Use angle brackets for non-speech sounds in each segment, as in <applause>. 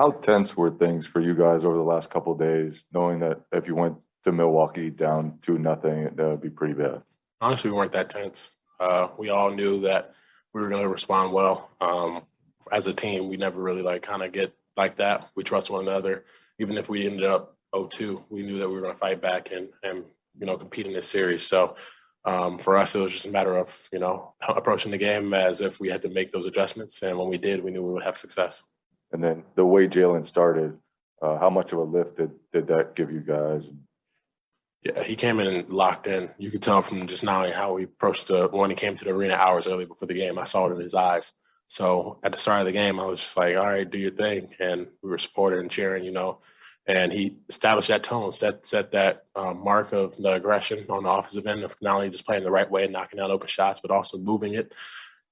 How tense were things for you guys over the last couple days, knowing that if you went to Milwaukee down to nothing, that would be pretty bad? Honestly, we weren't that tense. Uh, we all knew that we were going to respond well. Um, as a team, we never really like kind of get like that. We trust one another. Even if we ended up 0-2, we knew that we were going to fight back and and you know compete in this series. So um, for us, it was just a matter of you know approaching the game as if we had to make those adjustments, and when we did, we knew we would have success. And then the way Jaylen started, uh, how much of a lift did, did that give you guys? Yeah, he came in and locked in. You could tell from just now how he approached the when he came to the arena hours early before the game. I saw it in his eyes. So at the start of the game, I was just like, "All right, do your thing," and we were supporting and cheering, you know. And he established that tone, set set that um, mark of the aggression on the offensive end of not only just playing the right way, and knocking down open shots, but also moving it.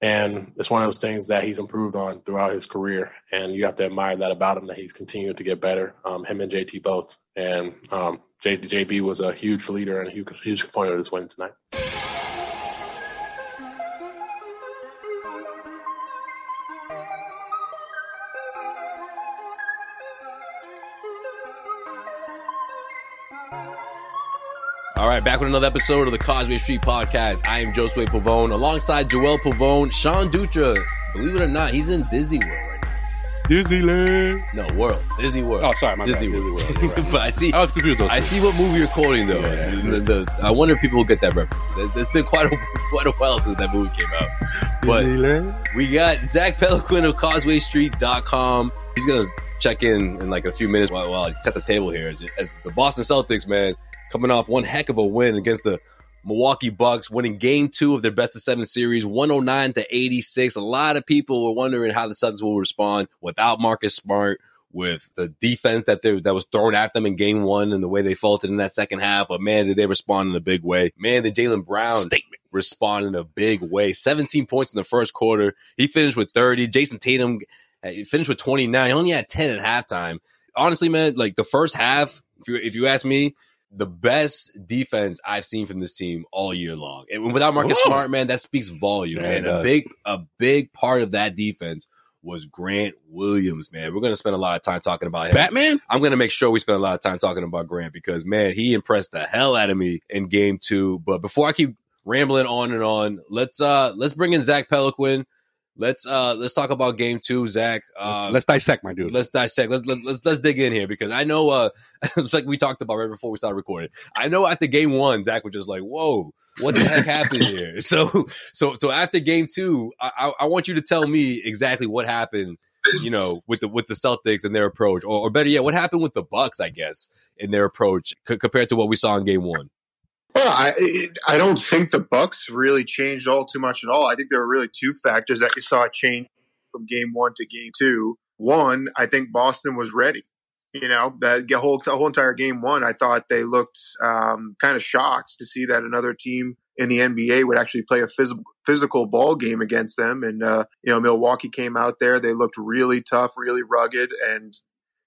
And it's one of those things that he's improved on throughout his career. And you have to admire that about him, that he's continued to get better, um, him and JT both. And um, J- JB was a huge leader and a huge, huge component of this win tonight. Right, back with another episode of the Causeway Street Podcast. I am Josue Pavone alongside Joel Pavone, Sean Dutra. Believe it or not, he's in Disney World right now. Disneyland. No, World. Disney World. Oh, sorry, my Disney bad. World. Disney World, <laughs> right. but I see, I was confused. I see what movie you're quoting though. Yeah, yeah, The- the- I wonder if people will get that reference. It's, it's been quite a <laughs> quite a while since that movie came out. But Disneyland. we got Zach Peliquin of CausewayStreet.com. He's gonna check in in like a few minutes while, while I set the table here. As the Boston Celtics, man, coming off one heck of a win against the Milwaukee Bucks, winning Game Two of their best of seven series, one hundred nine to eighty six. A lot of people were wondering how the Celtics will respond without Marcus Smart. With the defense that they, that was thrown at them in game one and the way they faltered in that second half, but man, did they respond in a big way. Man, did Jaylen Brown Statement. respond in a big way. 17 points in the first quarter. He finished with 30. Jayson Tatum eh, he finished with 29. He only had 10 at halftime. Honestly, man, like the first half, if you, if you ask me, the best defense I've seen from this team all year long. And without Marcus Whoa. Smart, man, that speaks volume. Yeah, and a big, a big part of that defense was Grant Williams, man. We're going to spend a lot of time talking about him. Batman. I'm going to make sure we spend a lot of time talking about Grant because, man, he impressed the hell out of me in game two. But before I keep rambling on and on, let's, uh, let's bring in Zach Peliquin. Let's, uh, let's talk about game two, Zach. Uh, let's, let's dissect, my dude. let's dissect. Let's, let's let's let's dig in here because I know uh <laughs> it's like we talked about right before we started recording. I know after game one, Zach was just like, "Whoa, what the heck happened <laughs> here?" So so so after game two, I, I I want you to tell me exactly what happened. You know, with the with the Celtics and their approach, or, or better yet, what happened with the Bucks? I guess in their approach c- compared to what we saw in game one. Well, I I don't think the Bucks really changed all too much at all. I think there were really two factors that you saw change from game one to game two. One, I think Boston was ready. You know, that whole whole entire game one, I thought they looked um, kind of shocked to see that another team in the NBA would actually play a physical physical ball game against them. And uh, you know, Milwaukee came out there; they looked really tough, really rugged, and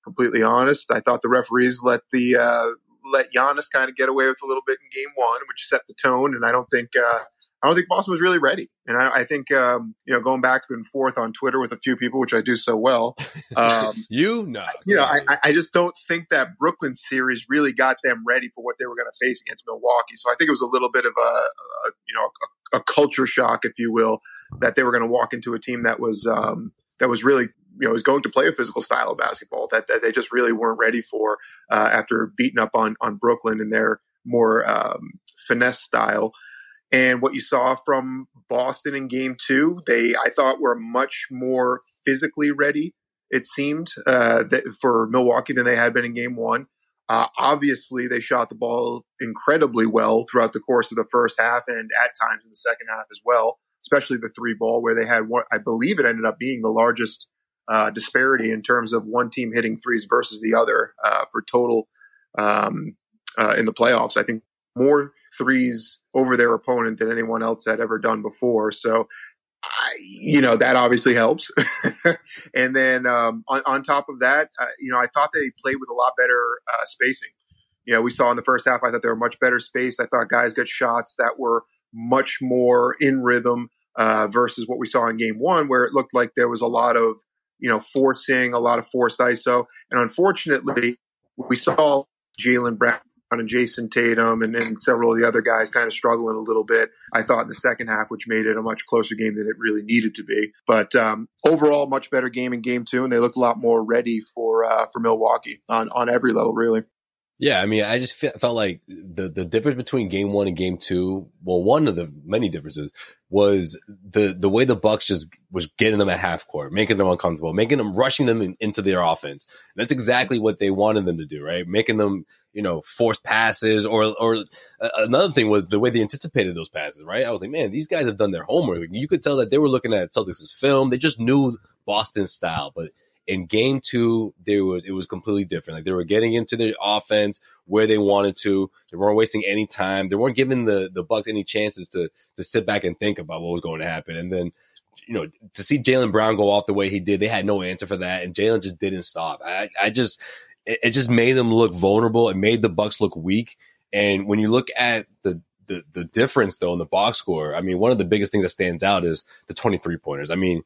completely honest, I thought the referees let the uh, let Giannis kind of get away with a little bit in Game One, which set the tone. And I don't think uh, I don't think Boston was really ready. And I, I think, um, you know, going back and forth on Twitter with a few people, which I do so well. <laughs> Um, you know, you know, I, I just don't think that Brooklyn series really got them ready for what they were going to face against Milwaukee. So I think it was a little bit of a, a you know, a, a, culture shock, if you will, that they were going to walk into a team that was, um, that was really you know was going to play a physical style of basketball that, that they just really weren't ready for uh, after beating up on on Brooklyn in their more um, finesse style. And what you saw from Boston in game two, they, I thought, were much more physically ready, it seemed, uh, that for Milwaukee than they had been in game one. Uh, obviously, they shot the ball incredibly well throughout the course of the first half and at times in the second half as well, especially the three ball, where they had what I believe it ended up being the largest uh, disparity in terms of one team hitting threes versus the other uh, for total um, uh, in the playoffs. I think more threes over their opponent than anyone else had ever done before. So, I, you know, that obviously helps. <laughs> and then um, on, on, top of that, uh, you know, I thought they played with a lot better uh, spacing. You know, we saw in the first half, I thought they were much better space. I thought guys got shots that were much more in rhythm uh, versus what we saw in game one, where it looked like there was a lot of, you know, forcing, a lot of forced ISO. And unfortunately, we saw Jaylen Brown and Jayson Tatum and, and several of the other guys kind of struggling a little bit. I thought in the second half, which made it a much closer game than it really needed to be. But um, overall, much better game in game two, and they looked a lot more ready for uh, for Milwaukee on on every level, really. Yeah, I mean, I just felt like the the difference between game one and game two. Well, one of the many differences was the the way the Bucks just was getting them at half court, making them uncomfortable, making them rushing them in, into their offense. And that's exactly what they wanted them to do, right? Making them, you know, force passes. Or or uh, another thing was the way they anticipated those passes, right? I was like, man, these guys have done their homework. You could tell that they were looking at Celtics' film. They just knew Boston style, but in game two, there was it was completely different. Like they were getting into the offense where they wanted to. They weren't wasting any time. They weren't giving the the Bucks any chances to to sit back and think about what was going to happen. And then, you know, to see Jaylen Brown go off the way he did, they had no answer for that, and Jaylen just didn't stop. I I just it, it just made them look vulnerable. It made the Bucks look weak. And when you look at the the, the difference though in the box score, I mean, one of the biggest things that stands out is the 23 pointers. I mean,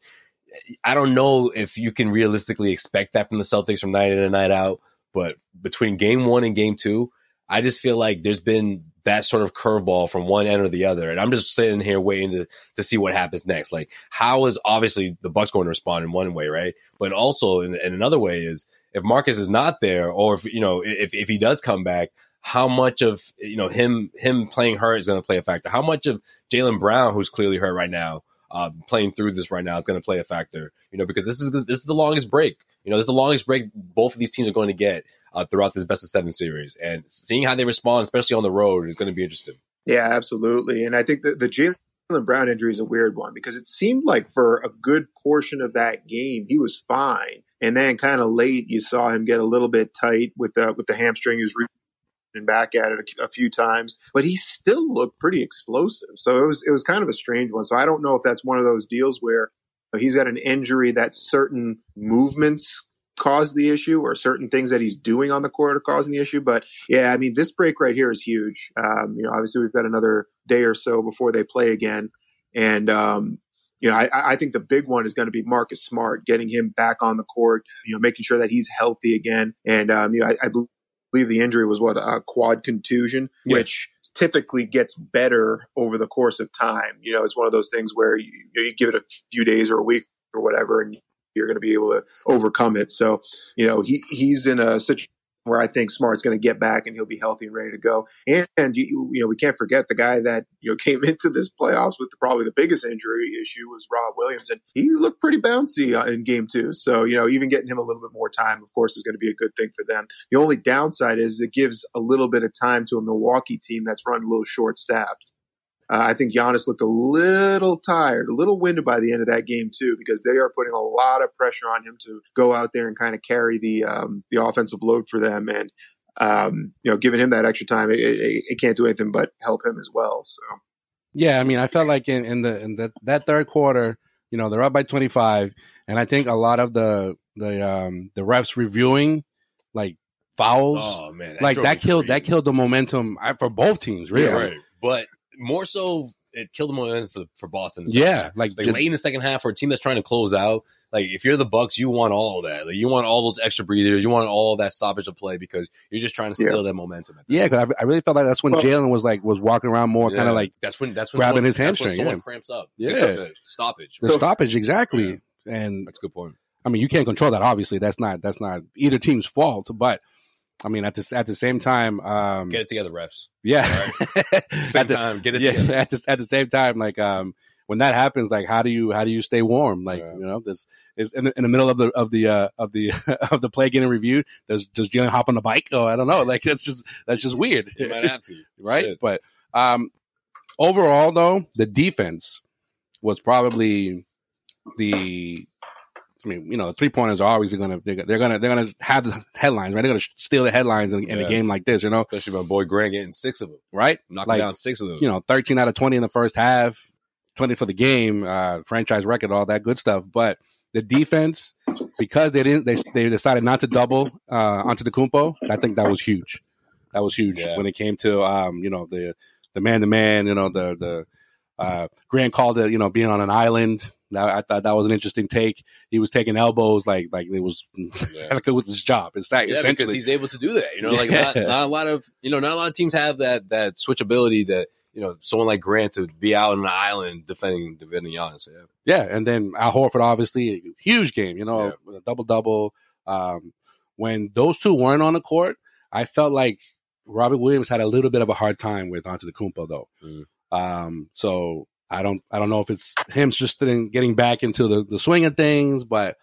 I don't know if you can realistically expect that from the Celtics from night in and night out, but between game one and game two, I just feel like there's been that sort of curveball from one end or the other. And I'm just sitting here waiting to, to see what happens next. Like, how is obviously the Bucks going to respond in one way, right? But also in, in another way is if Marcus is not there or if, you know, if, if he does come back, how much of, you know, him, him playing hurt is going to play a factor? How much of Jaylen Brown, who's clearly hurt right now, uh, playing through this right now is going to play a factor, you know, because this is this is the longest break. You know, this is the longest break both of these teams are going to get uh, throughout this best of seven series, and seeing how they respond, especially on the road, is going to be interesting. Yeah, absolutely. And I think that the Jaylen Brown injury is a weird one because it seemed like for a good portion of that game he was fine, and then kind of late you saw him get a little bit tight with the with the hamstring. He was and back at it a, a, few times, but he still looked pretty explosive. So it was it was kind of a strange one. So I don't know if that's one of those deals where he's got an injury that certain movements cause the issue or certain things that he's doing on the court are causing the issue. But yeah, I mean, this break right here is huge. Um, you know, obviously we've got another day or so before they play again. And, um, you know, I, I, think the big one is going to be Marcus Smart, getting him back on the court, you know, making sure that he's healthy again. And, um, you know, I, I believe the injury was what a quad contusion, yes. which typically gets better over the course of time. You know, it's one of those things where you, you give it a few days or a week or whatever, and you're going to be able to overcome it. So, you know, he he's in a situation where I think Smart's going to get back and he'll be healthy and ready to go. And, you, you, know, we can't forget the guy that you know <laughs> came into this playoffs with the, probably the biggest injury issue was Rob Williams, and he looked pretty bouncy uh, in Game Two. So you know, even getting him a little bit more time, of course, is going to be a good thing for them. The only downside is it gives a little bit of time to a Milwaukee team that's run a little short staffed. Uh, I think Giannis looked a little tired, a little winded by the end of that game too, because they are putting a lot of pressure on him to go out there and kind of carry the um, the offensive load for them, and um, you know, giving him that extra time, it, it, it, can't do anything but help him as well. So. Yeah, I mean, I felt like in, in the in the, that third quarter, you know, they're up by 25, and I think a lot of the the um the refs reviewing like fouls, Oh man, like that me killed that killed the momentum uh, for both teams, really. Yeah, right. But more so, it killed the momentum for for Boston. Yeah, like, like just- late in the second half for a team that's trying to close out. Like if you're the Bucks, you want all of that. Like you want all those extra breathers. You want all that stoppage of play because you're just trying to Yeah. steal that momentum. Yeah, because I, I really felt like that's when Well- Jaylen was like was walking around more, kind of like that's when that's when grabbing someone, his that's when hamstring, Someone yeah. cramps up. Yeah. The stoppage. the stoppage exactly. And That's a good point. I mean, you can't control that. Obviously, that's not that's not either team's fault. But I mean, at the at the same time, um, Get it together, refs. yeah, <laughs> Same at the, time, get it yeah, together. at the, at the same time, like um, when that happens, like how do you how do you stay warm? Like Yeah. you know, this is in the, in the middle of the of the uh, of the <laughs> of the play getting reviewed. Does does Jaylen hop on the bike? Oh, I don't know. Like that's just that's just weird, You might have to. <laughs> right? Shit. But um, overall, though, the defense was probably the. I mean, you know, the three pointers are always going to they're, they're going to they're going to have the headlines, right? They're going to steal the headlines in, in a game like this, you know, Especially my boy Grant getting six of them, right? knocking Like, down six of them. you know, 13 out of 20 in the first half, 20 for the game, uh, franchise record, all that good stuff. But the defense, because they didn't, they, they decided not to double uh, Antetokounmpo. I think that was huge. That was huge Yeah. when it came to, um, you know, the the man to man. You know, the the uh, Grant called it, you know, being on an island. That, I thought that was an interesting take. He was taking elbows like like it was <laughs> like it was his job. It's like, Yeah, because he's able to do that. You know, like Yeah. not, not a lot of you know, not a lot of teams have that that switchability that you know someone like Grant to be out on an island defending defending Giannis. Yeah, Yeah, and then Al Horford, obviously, huge game. You know, a double double. Um, when those two weren't on the court, I felt like Robert Williams had a little bit of a hard time with Antetokounmpo, though. Mm. Um, so I don't, I don't know if it's him just in getting back into the, the swing of things, but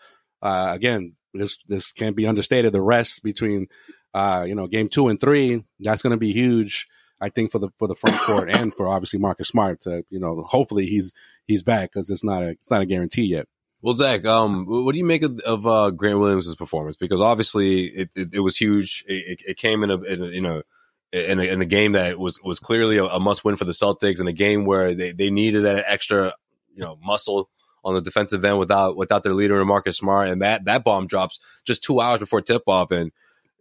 uh, again, this this can't be understated. The rest between, uh, you know, game two and three, that's going to be huge. I think for the for the front court and for obviously Marcus Smart. To, you know, hopefully he's he's back because it's not a it's not a guarantee yet. Well, Zach, um, what do you make of, of uh, Grant Williams' performance? Because obviously it, it, it was huge. It, it, came in a, in a you know in a, in a game that was was clearly a, a must win for the Celtics, in a game where they, they needed that extra you know muscle on the defensive end without without their leader Marcus Smart, and that that bomb drops just two hours before tip off, and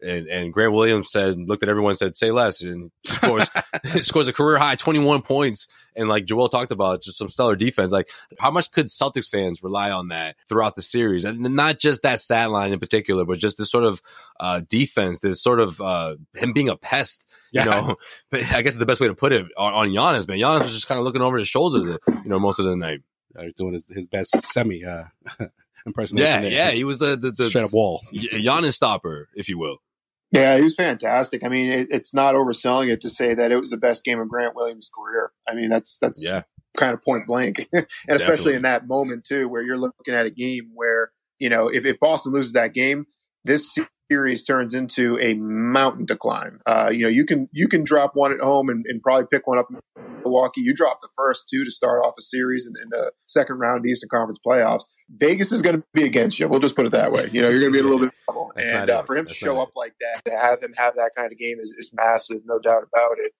and and Grant Williams said looked at everyone and said say less, and scores <laughs> <laughs> scores a career high twenty one points, and like Joel talked about, just some stellar defense. Like how much could Celtics fans rely on that throughout the series, and not just that stat line in particular, but just this sort of uh, defense, this sort of uh, him being a pest. You Yeah. know, <laughs> but I guess the best way to put it on, on Giannis, man. Giannis was just kind of looking over his shoulder, the, you know, most of the night. Uh, doing his, his best semi uh, impersonation. Yeah, there. yeah, he was the the, the straight up wall. Giannis stopper, if you will. Yeah, he was fantastic. I mean, it, it's not overselling it to say that it was the best game of Grant Williams' career. I mean, that's that's Yeah, kind of point blank, <laughs> and especially in that moment too, where you're looking at a game where you know if, if Boston loses that game, this series turns into a mountain to climb. Uh, you know, you can you can drop one at home and, and probably pick one up in Milwaukee. You drop the first two to start off a series in, in the second round of the Eastern Conference playoffs. Vegas is going to be against you. We'll just put it that way. You know, you're going to be in a little bit of trouble. That's and uh, for him That's to show up like that, to have him have that kind of game is, is massive, no doubt about it.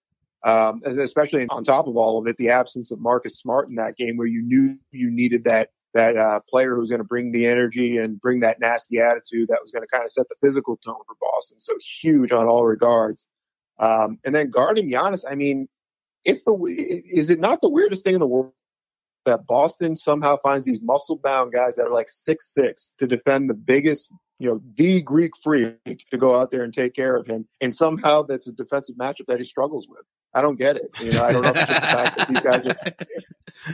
Um, especially on top of all of it, the absence of Marcus Smart in that game, where you knew you needed that that uh, player who's going to bring the energy and bring that nasty attitude that was going to kind of set the physical tone for Boston. So huge on all regards. Um, and then guarding Giannis, I mean, it's the is it not the weirdest thing in the world that Boston somehow finds these muscle bound guys that are like six six to defend the biggest, you know, the Greek freak to go out there and take care of him, and somehow that's a defensive matchup that he struggles with. I don't get it. You know, I don't know if it's just the fact that these guys are.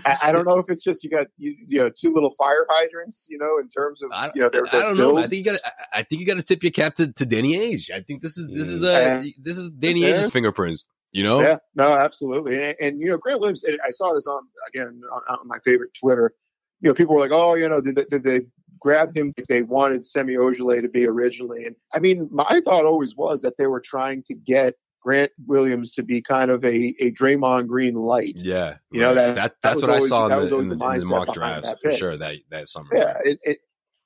I, I don't know if it's just you got you, you know two little fire hydrants. You know, in terms of you know their, I don't know. I think you got. I, think you got to tip your cap to, to Danny Ainge. I think this is this is Yeah. uh this is Danny. Ainge's fingerprints. You know, Yeah, no, absolutely. And, and you know, Grant Williams, and I saw this on again on, on my favorite Twitter. You know, people were like, "Oh, you know, did they, did they grab him? if They wanted Semi Ojeleye to be originally." And I mean, my thought always was that they were trying to get Grant Williams to be kind of a a Draymond Green light. yeah, You know, that- that that's was what I saw in the, in the, the in the mock drafts for sure that that summer. Yeah, it, it,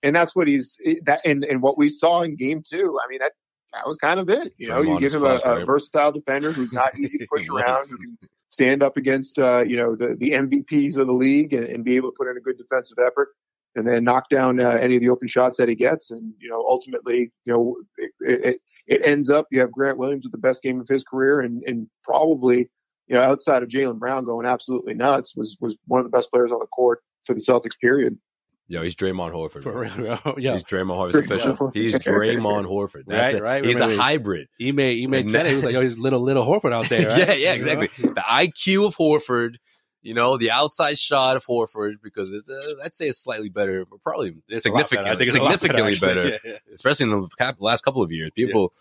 and that's what he's that, and and what we saw in Game Two. I mean, that that was kind of it. You know, you give him a right? versatile defender who's not easy to <laughs> push around, who can stand up against uh, you know the the MVPs of the league and, and, be able to put in a good defensive effort, and then knock down uh, any of the open shots that he gets, and you know ultimately you know it, it, it, ends up you have Grant Williams with the best game of his career, and and probably you know outside of Jaylen Brown going absolutely nuts was was one of the best players on the court for the Celtics. Period. Yo, he's Draymond Horford. For real, <laughs> yeah. He's Draymond Horford. official. He's Draymond Horford. That's right, right. He's Remember, a hybrid. He made he made sense. He was like, "Yo, he's little little Horford out there." <laughs> Right? yeah, yeah, exactly. The IQ of Horford. You know, the outside shot of Horford because it's, uh, I'd say it's slightly better, but probably It's significantly, I think it's significantly better, better. <laughs> Yeah, yeah. especially in the cap- last couple of years. People,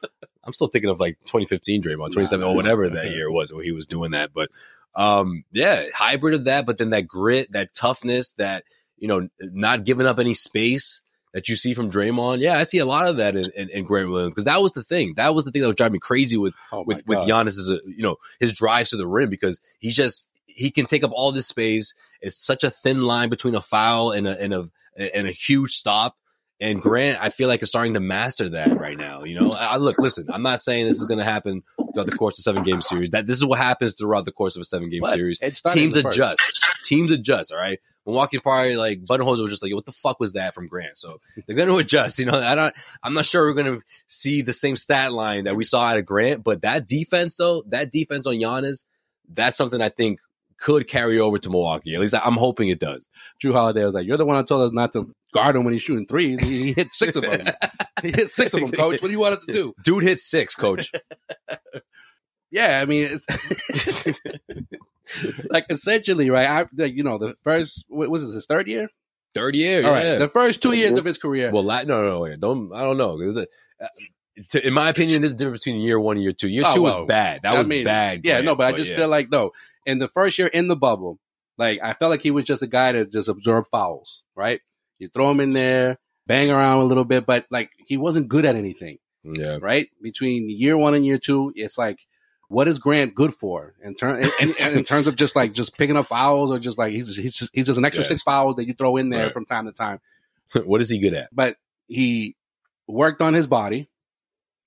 I'm still thinking of like 2015 Draymond, 27 Nah, or whatever that year was where he was doing that. But um, yeah, hybrid of that, but then that grit, that toughness, that you know, not giving up any space that you see from Draymond. Yeah, I see a lot of that in, in, in Grant Williams because that was the thing. That was the thing that was driving me crazy with Oh with with God. Giannis' uh, you know his drives to the rim because he's just he can take up all this space. It's such a thin line between a foul and a and a and a huge stop. And Grant, I feel like is starting to master that right now. You know, I, I- look, listen, I'm not saying this is going to happen throughout the course of seven game series. That this is what happens throughout the course of a seven game But series. Teams adjust. Teams adjust. All right. Milwaukee probably like Budenholzer was just like, what the fuck was that from Grant? So they're going to adjust. You know, I don't. I'm not sure we're going to see the same stat line that we saw out of Grant, but that defense though, that defense on Giannis, that's something I think could carry over to Milwaukee. At least I'm hoping it does. Jrue Holiday was like, "You're the one who told us not to guard him when he's shooting threes. He, he hit six of them. he hit six of them, coach. What do you want us to do?" <laughs> Dude hit six, coach. <laughs> Yeah, I mean, it's <laughs> like essentially, right? I, like, you know, the first what was this his third year? Third year. All right, yeah. the first two years of his career. Well, la- no, no, no, don't. I don't know. it's a- uh, to- in my opinion, there's a difference between year one and year two. Year Oh, two well, was bad. That I was mean, bad. Yeah, Grant, no, but I just yeah. feel like no. In the first year in the bubble, like I felt like he was just a guy to just absorb fouls, right? You throw him in there, bang around a little bit, but like he wasn't good at anything, yeah. right? Between year one and year two, it's like, what is Grant good for in turn in, in, in terms of just like just picking up fouls or just like he's he's just, he's just an extra Yeah. six fouls that you throw in there Right. from time to time. <laughs> what is he good at? But he worked on his body.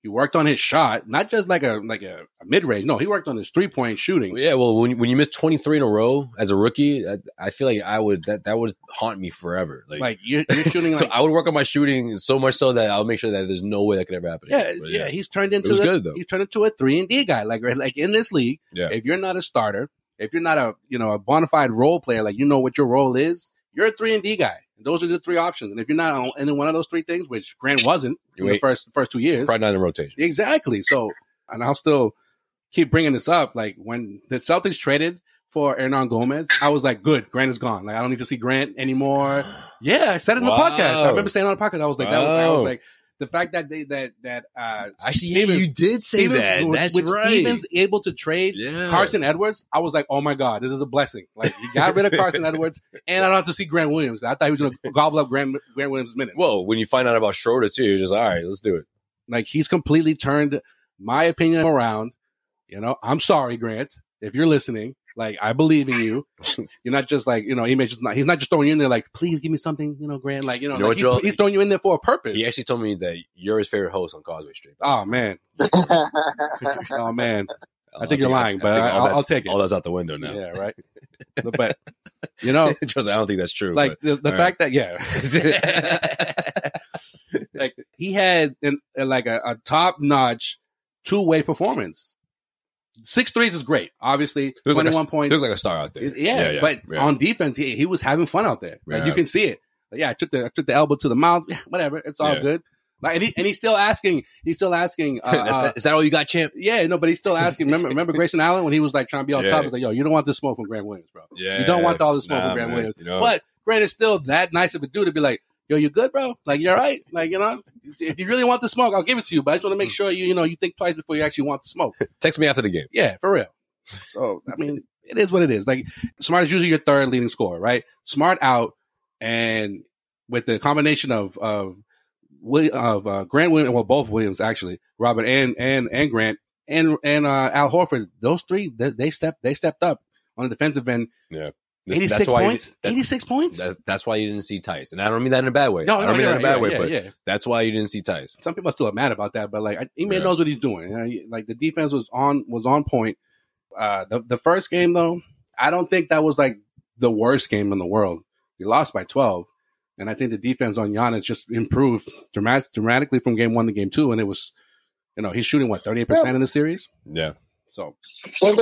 He worked on his shot, not just like a like a, a mid range. No, he worked on his three point shooting. Yeah, well, when when you miss 23 in a row as a rookie, I, I feel like I would that that would haunt me forever. Like, Like you're, you're <laughs> shooting so like I would work on my shooting so much so that I'll make sure that there's no way that could ever happen. yeah, again. But yeah, He's turned into was a, good, though. he's turned into a three and D guy. Like right, like in this league, Yeah. if you're not a starter, if you're not a you know a bona fide role player, like you know what your role is, you're a three and D guy. Those are the three options. And if you're not on any one of those three things, which Grant wasn't in the first first two years, probably not in rotation. Exactly. So, and I'll still keep bringing this up. Like when the Celtics traded for Hernangomez, I was like, good, Grant is gone. Like I don't need to see Grant anymore. Yeah, I said it in the podcast. I remember saying it on the podcast. I was like, that was, I was like, the fact that they, that, that, uh, Actually, yeah, Stevens- you did say Stevens- that. with- That's with right. Stevens able to trade Yeah. Carson Edwards, I was like, oh my God, this is a blessing. Like you got rid of Carson <laughs> Edwards and I don't have to see Grant Williams. I thought he was going to gobble up Grant, Grant Williams minutes. Well, when you find out about Schroeder too, you're just all right. Let's do it. Like he's completely turned my opinion around. You know, I'm sorry, Grant, if you're listening. Like I believe in you. <laughs> You're not just like you know. He may just not. He's not just throwing you in there. Like, please give me something. You know, Grant. Like you know, You know like, Joel? he's, he's throwing you in there for a purpose. He actually told me that you're his favorite host on Causeway Street. Oh man. <laughs> oh man. I think you're lying, but I- all I'll- that- I'll take it. All that's out the window now. Yeah. Right. <laughs> but you know, Just, I don't think that's true. like the, the all fact that yeah, like he had an, like a, a top notch two way performance. Six threes is great. Obviously, Twenty one like a- points. Looks like a star out there. Yeah, but yeah. on defense, he, he was having fun out there. Like Yeah. you can see it. Like, yeah, I took the I took the elbow to the mouth. <laughs> Whatever, it's all Yeah. good. Like, and, he, and he's still asking. He's still asking. <laughs> Uh, uh, is that all you got, champ? yeah, no, but he's still <laughs> asking. Remember, remember Grayson Allen when he was like trying to be on Yeah. top. He's like, "Yo, you don't want this smoke from Grant Williams, bro. Yeah, You don't want all the smoke Nah, from Grant man, Williams." you know. But Grant is still that nice of a dude to be like, "Yo, you good, bro? Like, you're right. Like, you know, if you really want the smoke, I'll give it to you. But I just want to make sure you, you know, you think twice before you actually want the smoke." <laughs> Text me after the game. Yeah, for real. So I <laughs> mean, it is what it is. Like Smart is usually your third leading scorer, right? Smart out, and with the combination of of of uh, Grant Williams, well, both Williams actually, Robert and and and Grant and and uh, Al Horford, those three they, they stepped they stepped up on the defensive end. This- Eighty six why points. that- Eighty six points. that- that's why you didn't see Theis, and I don't mean that in a bad way. no, I don't mean you're that in a bad way, yeah, but yeah, yeah. that's why you didn't see Theis. Some people are still mad about that, but like I- Ime Yeah. knows what he's doing. Like the defense was on was on point. Uh, the the first game though, I don't think that was like the worst game in the world. We lost by twelve, and I think the defense on Giannis just improved dramatic, dramatically from game one to game two, and it was, you know, he's shooting what thirty eight percent in the series. Yeah. So Well,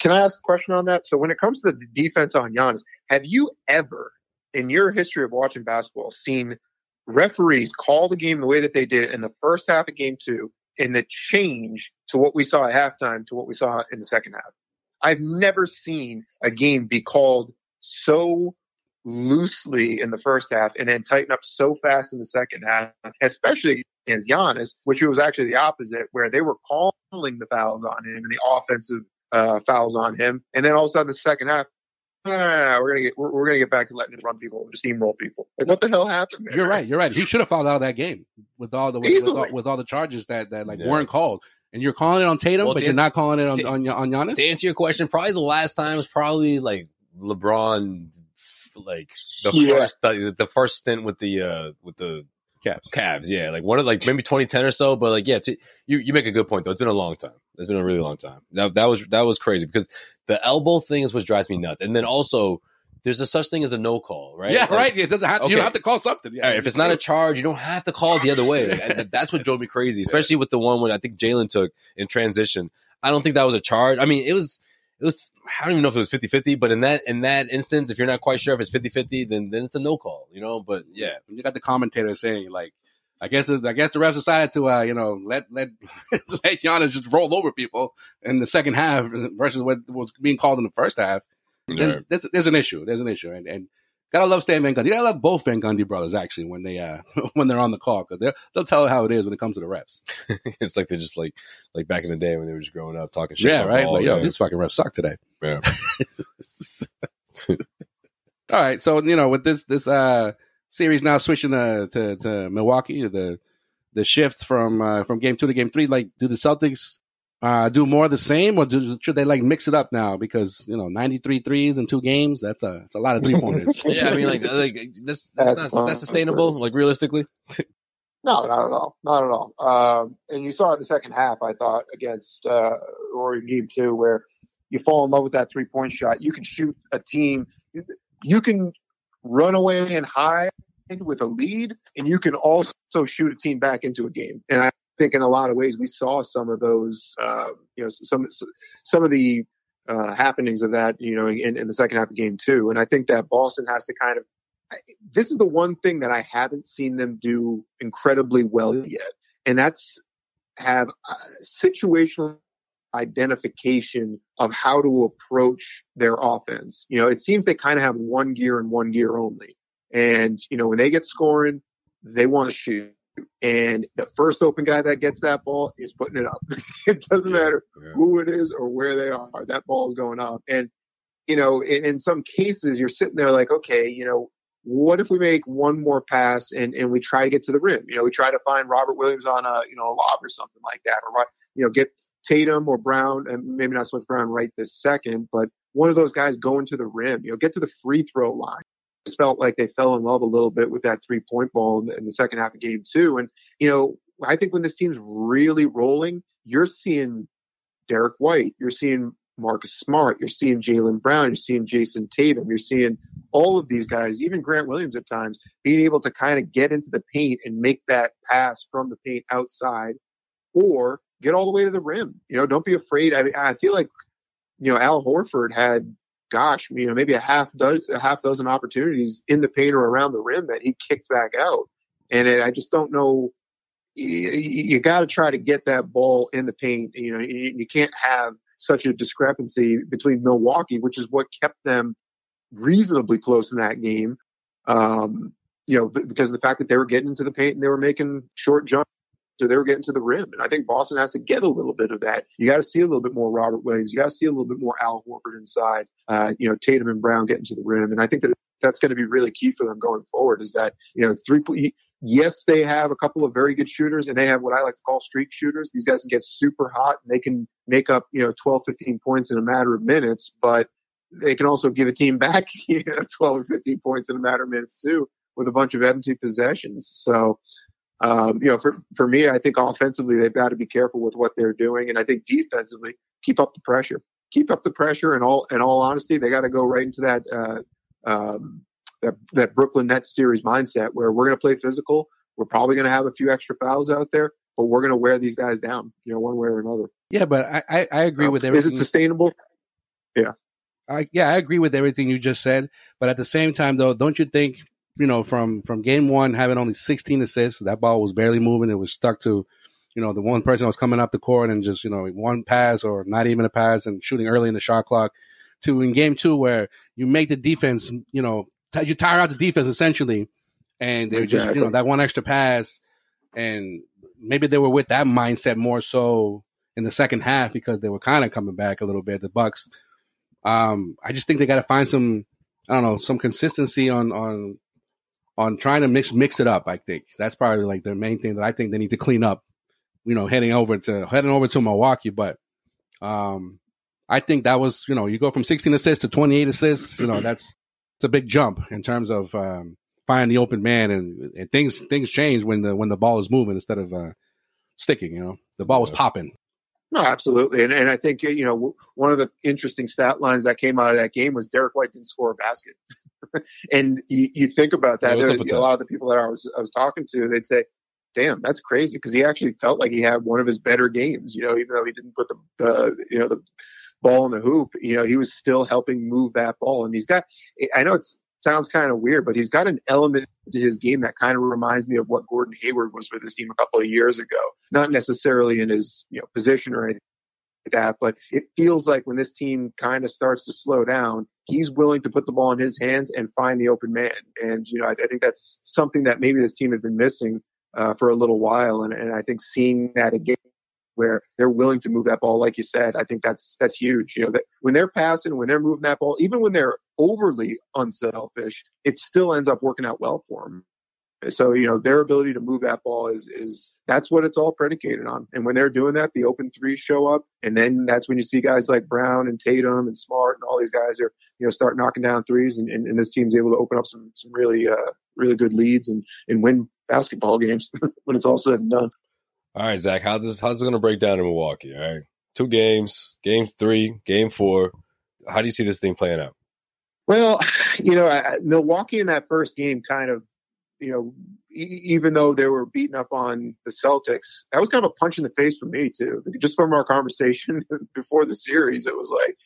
can I ask a question on that? So when it comes to the defense on Giannis, have you ever, in your history of watching basketball, seen referees call the game the way that they did in the first half of game two and the change to what we saw at halftime to what we saw in the second half? I've never seen a game be called so loosely in the first half and then tighten up so fast in the second half, especially against Giannis, which was actually the opposite, where they were calling the fouls on him and the offensive uh, fouls on him, and then all of a sudden the second half, no, no, no, no, we're gonna get we're, we're gonna get back to letting him run people, just steamroll people. Like what the hell happened? There? you're right. You're right. He should have fouled out of that game with all the with, with, all, with all the charges that that like Yeah. weren't called, and you're calling it on Tatum, Well, but you're ans- not calling it on to- on, on Giannis. To answer your question, probably the last time was probably like LeBron, like the Yeah. first the, the first stint with the uh with the Caps. Cavs. Yeah, like one of like maybe 2010 or so. But like yeah, to, you you make a good point though. It's been a long time. It's been a really long time. That that was that was crazy because the elbow thing is what drives me nuts. And then also there's a such thing as a no call, right? Yeah, Like, right. It doesn't have, You don't have to call something. Yeah, right, if it's not a charge, you don't have to call it the other way. Like, that's what drove me crazy, especially with the one when I think Jaylen took in transition. I don't think that was a charge. I mean, it was, it was, I don't even know if it was 50 50, but in that, in that instance, if you're not quite sure if it's 50 50, then, then it's a no call, you know? But yeah, you got the commentator saying like, I guess I guess the refs decided to uh, you know let let <laughs> let Giannis just roll over people in the second half versus what was being called in the first half. Then there's, there's an issue. There's an issue, and, and gotta love Stan Van Gundy. You gotta love both Van Gundy brothers actually when they uh <laughs> when they're on the call because they'll tell how it is when it comes to the reps. <laughs> it's like they're just like, like back in the day when they were just growing up talking shit. Yeah, right. ball, Like yo, yeah. these fucking refs suck today. Yeah. <laughs> All right, so you know with this this uh series now switching uh, to, to Milwaukee, the the shift from uh, from game two to game three, like do the Celtics uh, do more of the same, or do, should they like mix it up now? Because you know 93 threes in two games, that's a that's a lot of three pointers. <laughs> yeah, I mean, like, like this, that's, That's not, that's sustainable, like realistically. No, not at all. Not at all. Um, and you saw it in the second half, I thought, against uh, Rory in game two, where you fall in love with that three point shot. You can shoot a team, you can run away and hide with a lead, and you can also shoot a team back into a game. And I think in a lot of ways we saw some of those, uh, you know, some some of the uh, happenings of that, you know, in, in the second half of game two. And I think that Boston has to kind of this is the one thing that I haven't seen them do incredibly well yet, and that's have uh, situational identification of how to approach their offense. You know, it seems they kind of have one gear and one gear only. And, you know, when they get scoring, they want to shoot. And the first open guy that gets that ball is putting it up. <laughs> it doesn't matter Yeah. who it is or where they are. That ball is going up. And, you know, in, in some cases, you're sitting there like, okay, you know, what if we make one more pass and, and we try to get to the rim? You know, we try to find Robert Williams on a, you know, a lob or something like that, or, you know, get Tatum or Brown, and maybe not so much Brown right this second, but one of those guys going to the rim, you know, get to the free throw line. Just felt like they fell in love a little bit with that three point ball in the, in the second half of game two. And, you know, I think when this team's really rolling, you're seeing Derrick White, you're seeing Marcus Smart, you're seeing Jaylen Brown, you're seeing Jayson Tatum, you're seeing all of these guys, even Grant Williams at times, being able to kind of get into the paint and make that pass from the paint outside or get all the way to the rim. You know, don't be afraid. I mean, I feel like, you know, Al Horford had, gosh, you know, maybe a half dozen, a half dozen opportunities in the paint or around the rim that he kicked back out. And it, I just don't know. You, you got to try to get that ball in the paint. You know, you, you can't have such a discrepancy between Milwaukee, which is what kept them reasonably close in that game. Um, you know, because of the fact that they were getting into the paint and they were making short jumps. So they were getting to the rim. And I think Boston has to get a little bit of that. You got to see a little bit more Robert Williams. You got to see a little bit more Al Horford inside, uh, you know, Tatum and Brown getting to the rim. And I think that that's going to be really key for them going forward is that, you know, three, yes, they have a couple of very good shooters and they have what I like to call streak shooters. These guys can get super hot and they can make up, you know, 12, 15 points in a matter of minutes, but they can also give a team back, <laughs> you know, 12 or 15 points in a matter of minutes too with a bunch of empty possessions. So, um, you know, for, for me, I think offensively, they've got to be careful with what they're doing. And I think defensively, keep up the pressure. keep up the pressure. And all in all honesty, they got to go right into that uh, um, that that Brooklyn Nets series mindset where we're going to play physical. We're probably going to have a few extra fouls out there, but we're going to wear these guys down, you know, one way or another. Yeah, but I I, I agree um, with everything. Is it sustainable? Yeah. I, yeah, I agree with everything you just said. But at the same time, though, don't you think you know from from game one having only 16 assists, that ball was barely moving. It was stuck to you know the one person that was coming up the court and just you know one pass or not even a pass and shooting early in the shot clock. To in game two where you make the defense, you know, t- you tire out the defense essentially, and they're exactly. just you know that one extra pass, and maybe they were with that mindset more so in the second half because they were kind of coming back a little bit. The Bucks um, I just think they got to find some, I don't know, some consistency on on on trying to mix mix it up. I think that's probably like the main thing that I think they need to clean up. You know, heading over to heading over to Milwaukee, but um, I think that was you know you go from 16 assists to 28 assists. You know, that's it's a big jump in terms of um, finding the open man, and, and, things things change when the when the ball is moving instead of uh, sticking. You know, the ball was popping. No, absolutely, and and I think you know one of the interesting stat lines that came out of that game was Derrick White didn't score a basket, <laughs> and you, you, think about that. Yeah, a that? lot of the people that I was I was talking to, they'd say, "Damn, that's crazy," because he actually felt like he had one of his better games. You know, even though he didn't put the uh, you know the ball in the hoop, you know, he was still helping move that ball, and he's got. I know it's sounds kind of weird, but he's got an element to his game that kind of reminds me of what Gordon Hayward was for this team a couple of years ago. Not necessarily in his you know position or anything like that, but it feels like when this team kind of starts to slow down, he's willing to put the ball in his hands and find the open man. And you know, I, I think that's something that maybe this team had been missing uh, for a little while, and, and I think seeing that again where they're willing to move that ball, like you said, I think that's that's huge. You know, that when they're passing, when they're moving that ball, even when they're overly unselfish, it still ends up working out well for them. So you know their ability to move that ball is is that's what it's all predicated on. And when they're doing that, the open threes show up, and then that's when you see guys like Brown and Tatum and Smart and all these guys are you know start knocking down threes, and, and, and this team's able to open up some some really uh, really good leads and and win basketball games <laughs> when it's all said and done. All right, Zach, how this how's it going to break down in Milwaukee? All right, two games, game three, game four. How do you see this thing playing out? Well, you know, Milwaukee in that first game kind of, you know, e- even though they were beating up on the Celtics, that was kind of a punch in the face for me too. Just from our conversation <laughs> before the series, it was like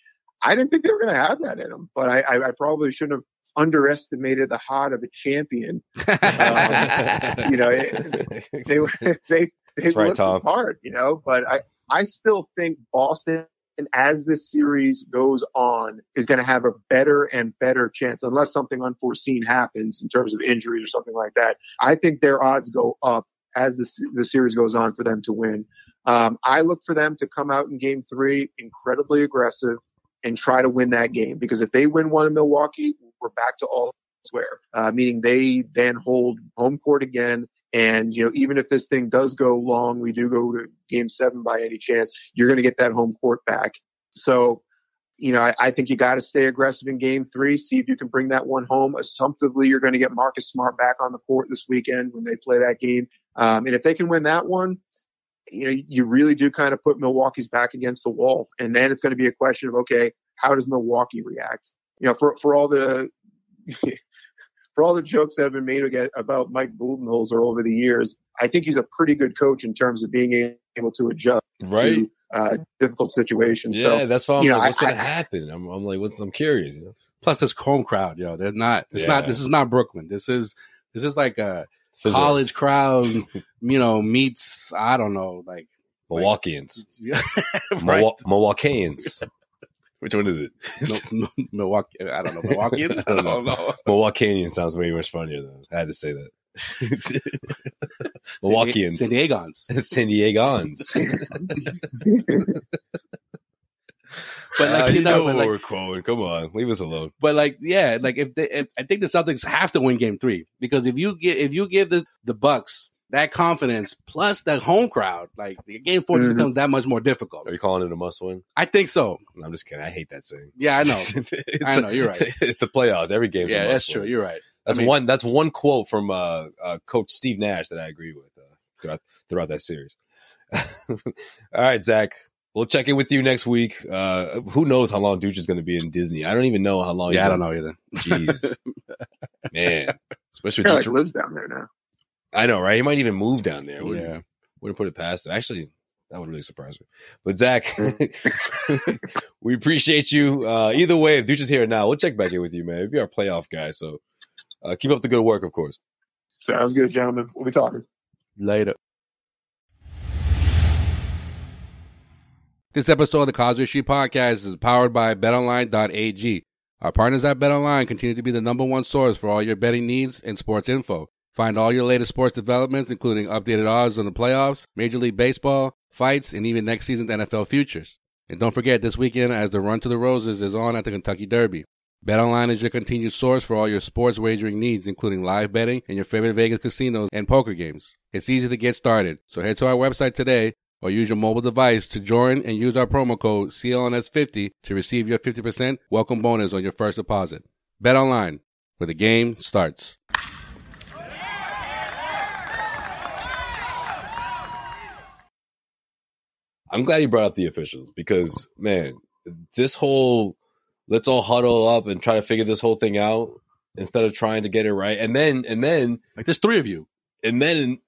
I didn't think they were going to have that in them, but I, I, I probably shouldn't have underestimated the heart of a champion. <laughs> um, you know, it, they <laughs> they they right, Tom. hard, you know. But I, I still think Boston, as this series goes on, is going to have a better and better chance, unless something unforeseen happens in terms of injuries or something like that. I think their odds go up as the, the series goes on for them to win. Um, I look for them to come out in game three incredibly aggressive and try to win that game because if they win one in Milwaukee, we're back to all swear, uh, meaning they then hold home court again and, you know, even if this thing does go long, we do go to game seven by any chance, you're going to get that home court back. So, you know, I, I think you got to stay aggressive in game three, see if you can bring that one home. Assumptively, you're going to get Marcus Smart back on the court this weekend when they play that game. Um, and if they can win that one, you know, you really do kind of put Milwaukee's back against the wall. And then it's going to be a question of, okay, how does Milwaukee react? You know, for, for all the, <laughs> for all the jokes that have been made about Mike Budenholzer over the years, I think he's a pretty good coach in terms of being able to adjust right. to uh, difficult situations. Yeah, so, that's why I'm like, what's going to happen? I'm, I'm, like, what's, I'm curious. You know? Plus, this home crowd, you know, they're not. It's yeah. not. This is not Brooklyn. This is this is like a college crowd. <laughs> you know, meets I don't know, like Milwaukeeans, like, <laughs> right. Milwaukeeans. <laughs> Which one is it? <laughs> no, Milwaukee. I don't know. Milwaukeeans. <laughs> I don't know. Milwaukeean sounds way much funnier though. I had to say that. <laughs> Milwaukeeans. San Diegans. San Diegans. but like uh, you, know, know like, we're quoting. Come on, leave us alone. But like, yeah, like if, they, if I think the Celtics have to win Game Three because if you get if you give the the Bucks that confidence plus the home crowd, like the game 4 mm-hmm. becomes that much more difficult. Are you calling it a must win? I think so. I'm just kidding. I hate that saying. Yeah, I know. <laughs> I know. You're right. It's the playoffs. Every game. Yeah, that's true. You're right. That's I mean, one. That's one quote from uh, uh, Coach Steve Nash that I agree with uh, throughout throughout that series. <laughs> All right, Zach. we'll check in with you next week. Uh, who knows how long Dooch is going to be in Disney? I don't even know how long. Yeah, he's I don't in- know either. Jeez, <laughs> man, especially He like Dooch. lives down there now. I know, right? He might even move down there. Wouldn't, Yeah. wouldn't put it past him. Actually, that would really surprise me. But Zach, <laughs> we appreciate you. Uh, either way, if Dooch is here now, we'll check back in with you, man. You'll be our playoff guy. So uh, keep up the good work, of course. Sounds good, gentlemen. We'll be talking. Later. This episode of the Causeway Street Podcast is powered by BetOnline.ag. Our partners at BetOnline continue to be the number one source for all your betting needs and sports info. Find all your latest sports developments, including updated odds on the playoffs, Major League Baseball, fights, and even next season's NFL futures. And don't forget this weekend as the Run to the Roses is on at the Kentucky Derby. BetOnline is your continued source for all your sports wagering needs, including live betting and your favorite Vegas casinos and poker games. It's easy to get started, so head to our website today or use your mobile device to join and use our promo code CLNS50 to receive your 50% welcome bonus on your first deposit. BetOnline, where the game starts. I'm glad you brought up the officials because, man, this whole let's all huddle up and try to figure this whole thing out instead of trying to get it right. And then, and then, Like there's three of you. and then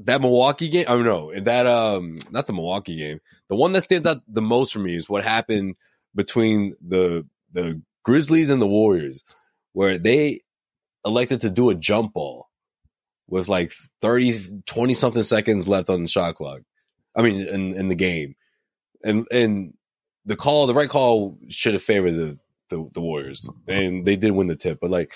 that Milwaukee game. Oh no, and that um, not the Milwaukee game. The one that stands out the most for me is what happened between the the Grizzlies and the Warriors, where they elected to do a jump ball with like 30, 20 something seconds left on the shot clock. I mean, in, in the game, and and the call, the right call should have favored the, the the Warriors, and they did win the tip. But like,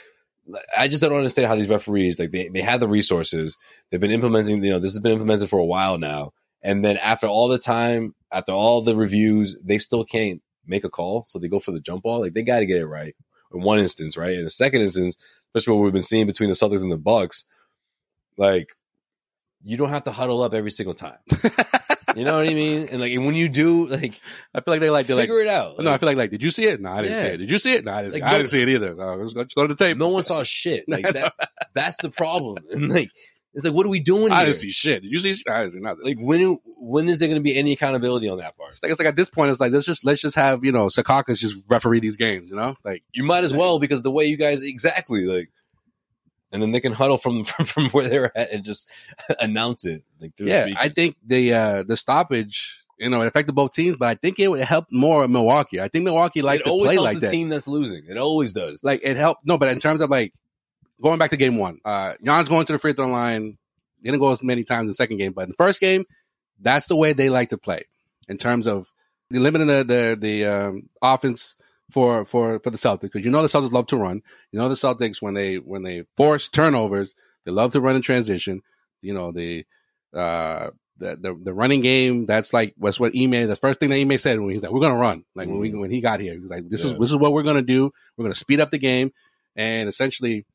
I just don't understand how these referees like they they have the resources. They've been implementing, you know, this has been implemented for a while now, and then after all the time, after all the reviews, they still can't make a call. So they go for the jump ball. Like they got to get it right in one instance, right? In the second instance, especially what we've been seeing between the Celtics and the Bucks, like you don't have to huddle up every single time. <laughs> you know what I mean? And like and when you do, like I feel like they like they're like. figure it out. No, I feel like like. Did you see it? No, I didn't see it. Did you see it? No, I didn't. see Like, it. I no- didn't see it either. No, let's go, just go to the tape. no one saw shit. Like <laughs> that. That's the problem. <laughs> And like it's like, what are we doing? Here? I here? didn't see shit. Did you see? Shit? I didn't see nothing. Like when when is there going to be any accountability on that part? It's like, it's like at this point, it's like let's just let's just have you know Secaucus just referee these games. You know, like You might as well because the way you guys exactly like, and then they can huddle from <laughs> from, from where they're at and just <laughs> announce it like through yeah. I think the uh the stoppage, you know, it affected both teams, but I think it would help more Milwaukee. I think Milwaukee likes it to always play helps like the that. team that's losing. It always does. Like it helped. No, but in terms of like going back to game one, uh, Jan's going to the free throw line. Didn't go as many times in the second game, but in the first game, that's the way they like to play in terms of limiting the the the um, offense for for for the Celtics because you know the Celtics love to run. You know the Celtics when they when they force turnovers, they love to run in transition. You know the uh the the, the running game. That's like what's what Ime. The first thing that Ime said when he's like, "We're gonna run." Like when we when he got here, he was like, "This is this is what we're gonna do. We're gonna speed up the game." And essentially,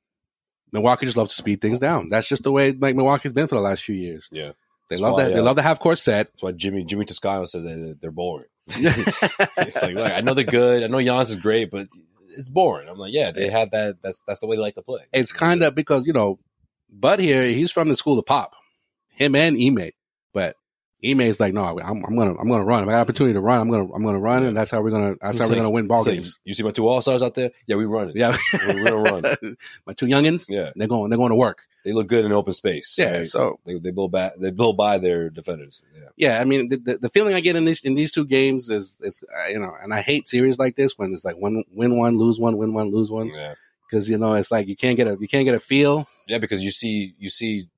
Milwaukee just loves to speed things down. That's just the way like Milwaukee's been for the last few years. Yeah. They That's love why, that. They uh, love the half court set. That's why Jimmy Jimmy Toscano says that they're boring. It's like, look, I know they're good. I know Giannis is great, but it's boring. I'm like, yeah, they have that. That's that's the way they like to play. it's kind of because you know, Bud here, he's from the school of pop, him and Ime, but Ime is like, no, I'm, I'm gonna, I'm gonna run. If I got an opportunity to run, I'm gonna, I'm gonna run, and that's how we're gonna, that's It's how we're gonna win ball It's like, games. you see my two all stars out there? Yeah, we run it. Yeah, We're, we're gonna run. My two youngins, Yeah, they're going, they're going to work. They look good in open space. Yeah, right? so they they blow back. They blow by their defenders. Yeah, yeah, I mean, the, the, feeling I get in these in these two games is, it's, uh, you know, and I hate series like this when it's like win, win one, lose one, win one, lose one, yeah, because you know it's like you can't get a, you can't get a feel. yeah. Because you see, you see,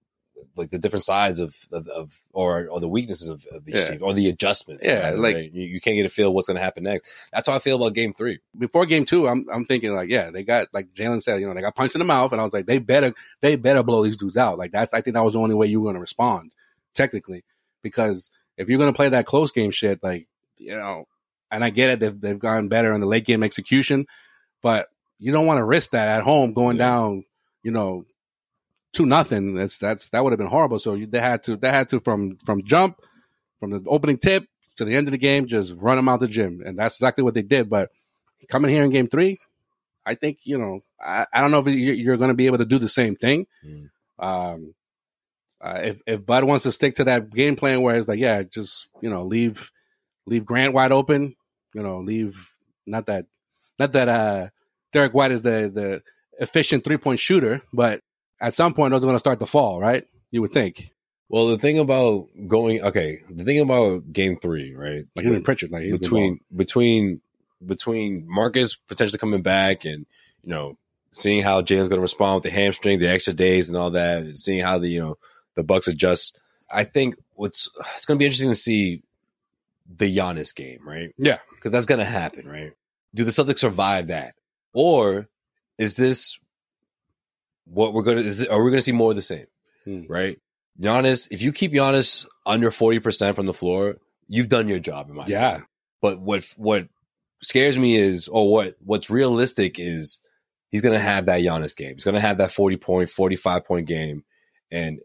like the different sides of of, of or or the weaknesses of, of each Yeah. team or the adjustments. Yeah, rather, like- right? you, you can't get a feel what's going to happen next. That's how I feel about Game Three. before game two, I'm I'm thinking like, yeah, they got like Jaylen said, you know, they got punched in the mouth, and I was like, they better they better blow these dudes out. Like that's I think that was the only way you were going to respond, technically, because if you're going to play that close game shit, like you know, and I get it, they've they've gotten better in the late game execution, but you don't want to risk that at home going Yeah. down, you know, two nothing. That's that's that would have been horrible. So you, they had to they had to from from jump from the opening tip to the end of the game just run them out the gym, and that's exactly what they did. But coming here in game three, I think you know I, I don't know if you- you're going to be able to do the same thing. Mm. Um, uh, if if Bud wants to stick to that game plan where it's like, yeah, just you know leave leave Grant wide open. You know, leave not that not that uh Derrick White is the the efficient three point shooter, but at some point those are going to start to fall, right? You would think. Well, the thing about going okay, the thing about game three, right? Like even Pritchard, like between between between Marcus potentially coming back and you know seeing how Jaylen's going to respond with the hamstring, the extra days, and all that, and seeing how the you know the Bucks adjust. I think what's it's going to be interesting to see the Giannis game, right? Yeah. because that's going to happen, right? Do the Celtics survive that, or is this what we're going to? Is are we going to see more of the same? Hmm. Right, Giannis. If you keep Giannis under forty percent from the floor, you've done your job. In my Yeah. opinion. But what what scares me is, or what what's realistic is, he's going to have that Giannis game. He's going to have that forty point, forty five point game, and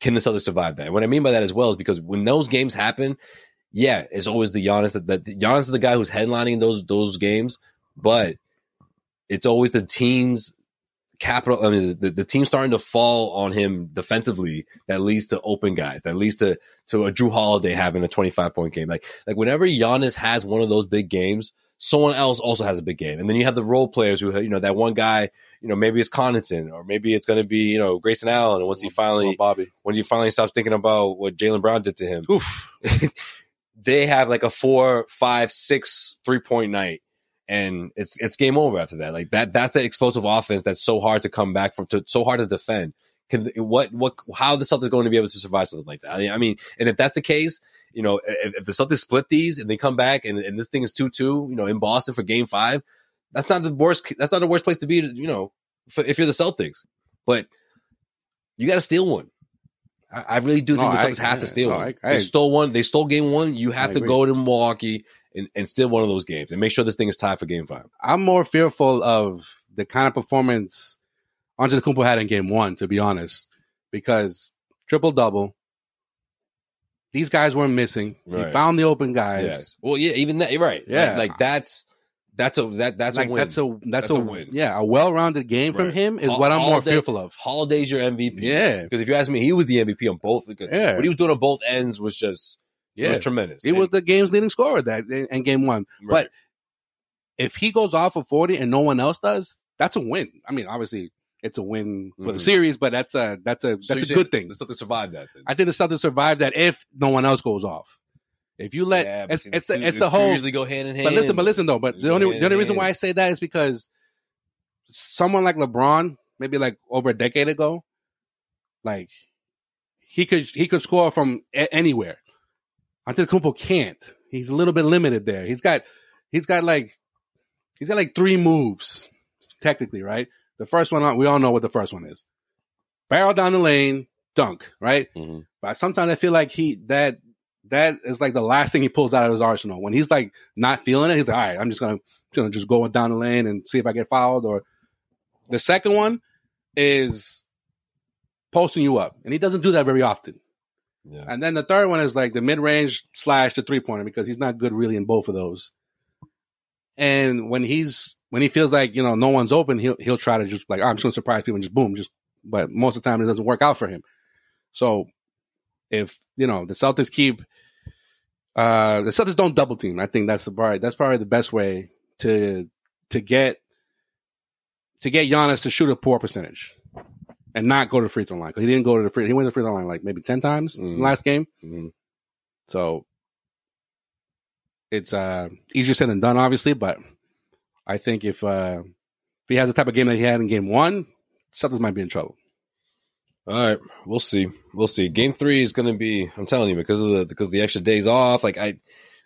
can the Celtics survive that? And what I mean by that as well is because when those games happen, yeah, it's always the Giannis that, that Giannis is the guy who's headlining those those games, but it's always the team's capital. I mean, the, the team starting to fall on him defensively that leads to open guys, that leads to to a Jrue Holiday having a twenty five point game. Like like whenever Giannis has one of those big games, someone else also has a big game, and then you have the role players who you know that one guy. You know, maybe it's Connaughton, or maybe it's going to be you know Grayson Allen. And once he finally Well, Bobby. when you finally stop thinking about what Jaylen Brown did to him, <laughs> they have like a four, five, six three point night, and it's it's game over after that. Like that that's the explosive offense that's so hard to come back from, to, so hard to defend. Can what what how the Celtics going to be able to survive something like that? I mean, I mean, and if that's the case, you know, if, if the Celtics split these and they come back and, and this thing is two two, you know, in Boston for Game Five, that's not the worst. That's not the worst place to be. You know, for, if you're the Celtics, but you got to steal one. I, I really do think No, the I- Celtics have to steal no, one. I- they stole one. They stole game one. You have to go to Milwaukee and, and steal one of those games and make sure this thing is tied for game five. I'm more fearful of the kind of performance Antetokounmpo had in game one, to be honest, because triple double. These guys weren't missing. He found the open guys. Yes. Well, yeah, even that. Right. Yeah. Like, like that's that's a that that's like a win. that's a that's, That's a, a win. Yeah, a well-rounded game from him is Hol- what I'm more Holiday- fearful of. Holiday's your MVP. Yeah, Because if you ask me, he was the MVP on both. Yeah. what he was doing on both ends was just it was tremendous. He was the game's leading scorer that in, game one. And- But if he goes off of 40 and no one else does, that's a win. I mean, obviously it's a win for the Mhm. series, but that's a that's a that's you're a good thing. The Celtics survived that. Then. I think the Celtics survive that if no one else goes off. If you let Yeah, it's it's the the, it's the the whole. usually go hand in hand. But listen, but listen though. But the only the only reason hand. why I say that is because someone like LeBron, maybe like over a decade ago, like he could he could score from a- anywhere. Antetokounmpo can't. He's a little bit limited there. He's got he's got like he's got like three moves technically, right? The first one we all know what the first one is. Barrel down the lane, dunk, right? Mhm. But sometimes I feel like he that that is like the last thing he pulls out of his arsenal. When he's like not feeling it, he's like, all right, I'm just gonna, gonna just go down the lane and see if I get fouled. Or the second one is posting you up, and he doesn't do that very often. Yeah. And then the third one is like the mid range slash the three pointer because he's not good really in both of those. And when he's when he feels like you know no one's open, he'll he'll try to just like "Oh, I'm just gonna surprise people and just boom, just. But most of the time it doesn't work out for him. So if you know the Celtics keep uh the Celtics don't double team, I think that's the probably that's probably the best way to to get to get Giannis to shoot a poor percentage and not go to the free throw line he didn't go to the free. He went to the free throw line like maybe ten times in the last game. Mhm. So it's uh easier said than done, obviously. But I think if uh if he has the type of game that he had in game one, Celtics might be in trouble. All right, we'll see. We'll see. Game three is going to be. I'm telling you because of the because of the extra days off. Like I,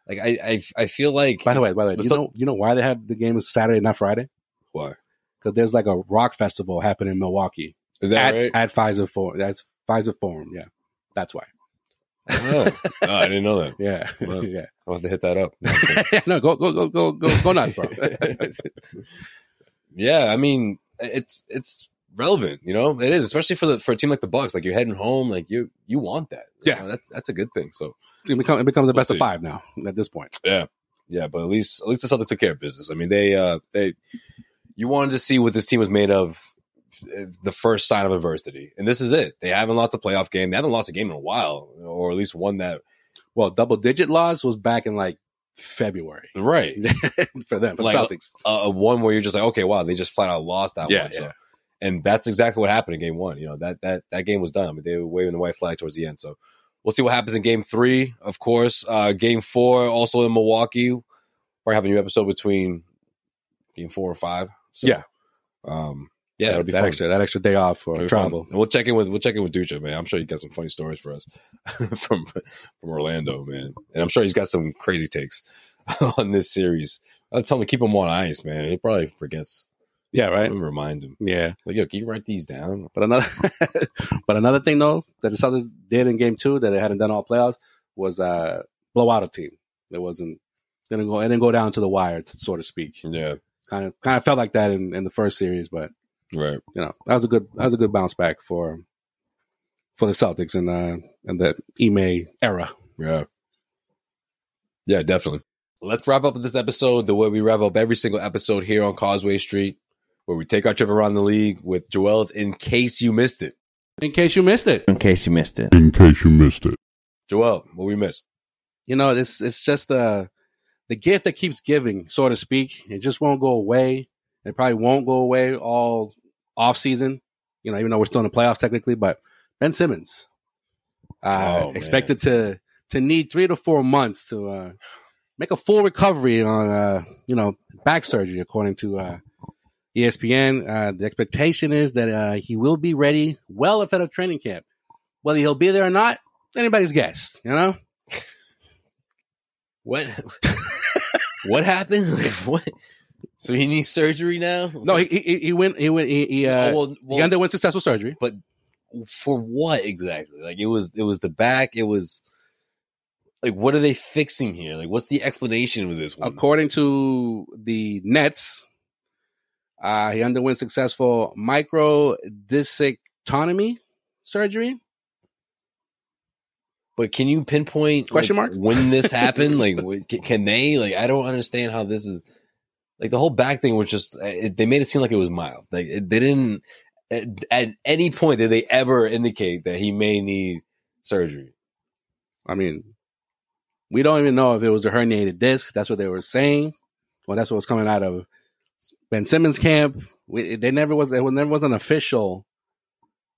like I, I, I feel like. By the way, by the way, The you Celt- know you know why they have the game is Saturday, not Friday? why Because there's like a rock festival happening in Milwaukee is that at, right? at Fiserv Forum. That's Fiserv Forum. Yeah, that's why. oh. Oh, I didn't know that. <laughs> Yeah, Wow. <laughs> yeah. I'll have to hit that up. <laughs> no, go go go go go go nuts, bro. yeah, I mean, it's it's relevant. You know, it is, especially for the for a team like the Bucks. Like you're heading home, like you you want that. You Yeah. know, that, that's a good thing. So it, become, it becomes the We'll best see. of five now at this point. yeah, yeah, but at least at least the Celtics took care of business. I mean, they uh they you wanted to see what this team was made of. The first sign of adversity, and this is it. They haven't lost a playoff game. They haven't lost a game in a while, or at least one that well, double digit loss was back in like February right. <laughs> for them, for Like, Celtics. Uh, one where you're just like, okay, wow, they just flat out lost that Yeah, one. So, yeah. and that's exactly what happened in game one. You know that that that game was done. I mean, they were waving the white flag towards the end. So we'll see what happens in game three. Of course, uh, game four also in Milwaukee. We're having a new episode between game four and five. So, Yeah. um, yeah, that, it'll be that fun. extra that extra day off for It'll fun. travel. And we'll check in with we'll check in with Ducha, man. I'm sure he got some funny stories for us <laughs> from from Orlando, man. And I'm sure he's got some crazy takes <laughs> on this series. I'll tell him to keep him on ice, man. He probably forgets. Yeah, right. Remind him. Yeah, Like, yo, can you write these down? but another <laughs> but another thing though that the Celtics did in Game Two that they hadn't done all playoffs was uh blow out a team. It wasn't didn't go it didn't go down to the wire, so to speak. Yeah, Kind of kind of felt like that in, in the first series, but right. you know that was a good that was a good bounce back for for the Celtics in uh in the Ime era. Yeah. Yeah, definitely. Let's wrap up this episode the way we wrap up every single episode here on Causeway Street, where we take our trip around the league with Joel's in case you missed it. In case you missed it, in case you missed it. in case you missed it. Joel, what we miss? you know it's it's just the the gift that keeps giving, so to speak. It just won't go away. It probably won't go away all off season. You know, even though we're still in the playoffs technically, but Ben Simmons uh, Oh, expected to to need three to four months to uh, make a full recovery on uh, you know back surgery, according to uh, ESPN. Uh, the expectation is that uh, he will be ready well ahead of training camp. Whether he'll be there or not, anybody's guess. You know. What? <laughs> what happened? <laughs> What? So he needs surgery now? No, he he, he went he went he, he, uh, Oh, well, he underwent successful surgery. but for what exactly? Like it was, it was the back. It was like, what are they fixing here? Like, what's the explanation with this one? According to the Nets, uh, he underwent successful microdiscectomy surgery. But can you pinpoint Question like, mark? when this <laughs> happened? like, can they? Like, I don't understand how this is. Like the whole back thing was just. It, they made it seem like it was mild. Like it, they didn't. At, at any point did they ever indicate that he may need surgery? I mean, we don't even know if it was a herniated disc. That's what they were saying. Well, that's what was coming out of Ben Simmons camp. We, they never was. It was never was an official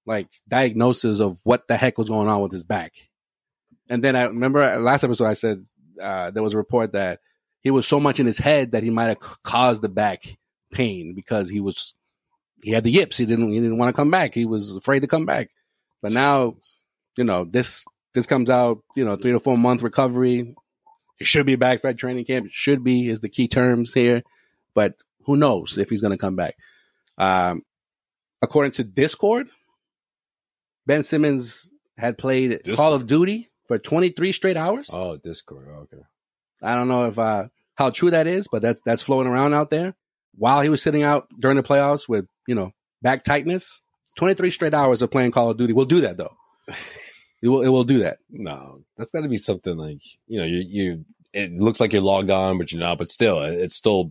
like diagnosis of what the heck was going on with his back. And then I remember last episode I said uh, there was a report that he was so much in his head that he might have caused the back pain because he was he had the yips. He didn't he didn't want to come back. He was afraid to come back. But now, you know, this this comes out, you know, three to four month recovery. He should be back for training camp. Should be is the key terms here. But who knows if he's going to come back? Um, according to Discord, Ben Simmons had played Discord. Call of Duty for 23 straight hours. Oh, Discord. Okay. I don't know if uh, how true that is, but that's that's floating around out there. While he was sitting out during the playoffs with you know back tightness, 23 straight hours of playing Call of Duty will do that though. <laughs> it will it will do that. No, that's got to be something like you know you you. It looks like you're logged on, but you're not. But still, it, it still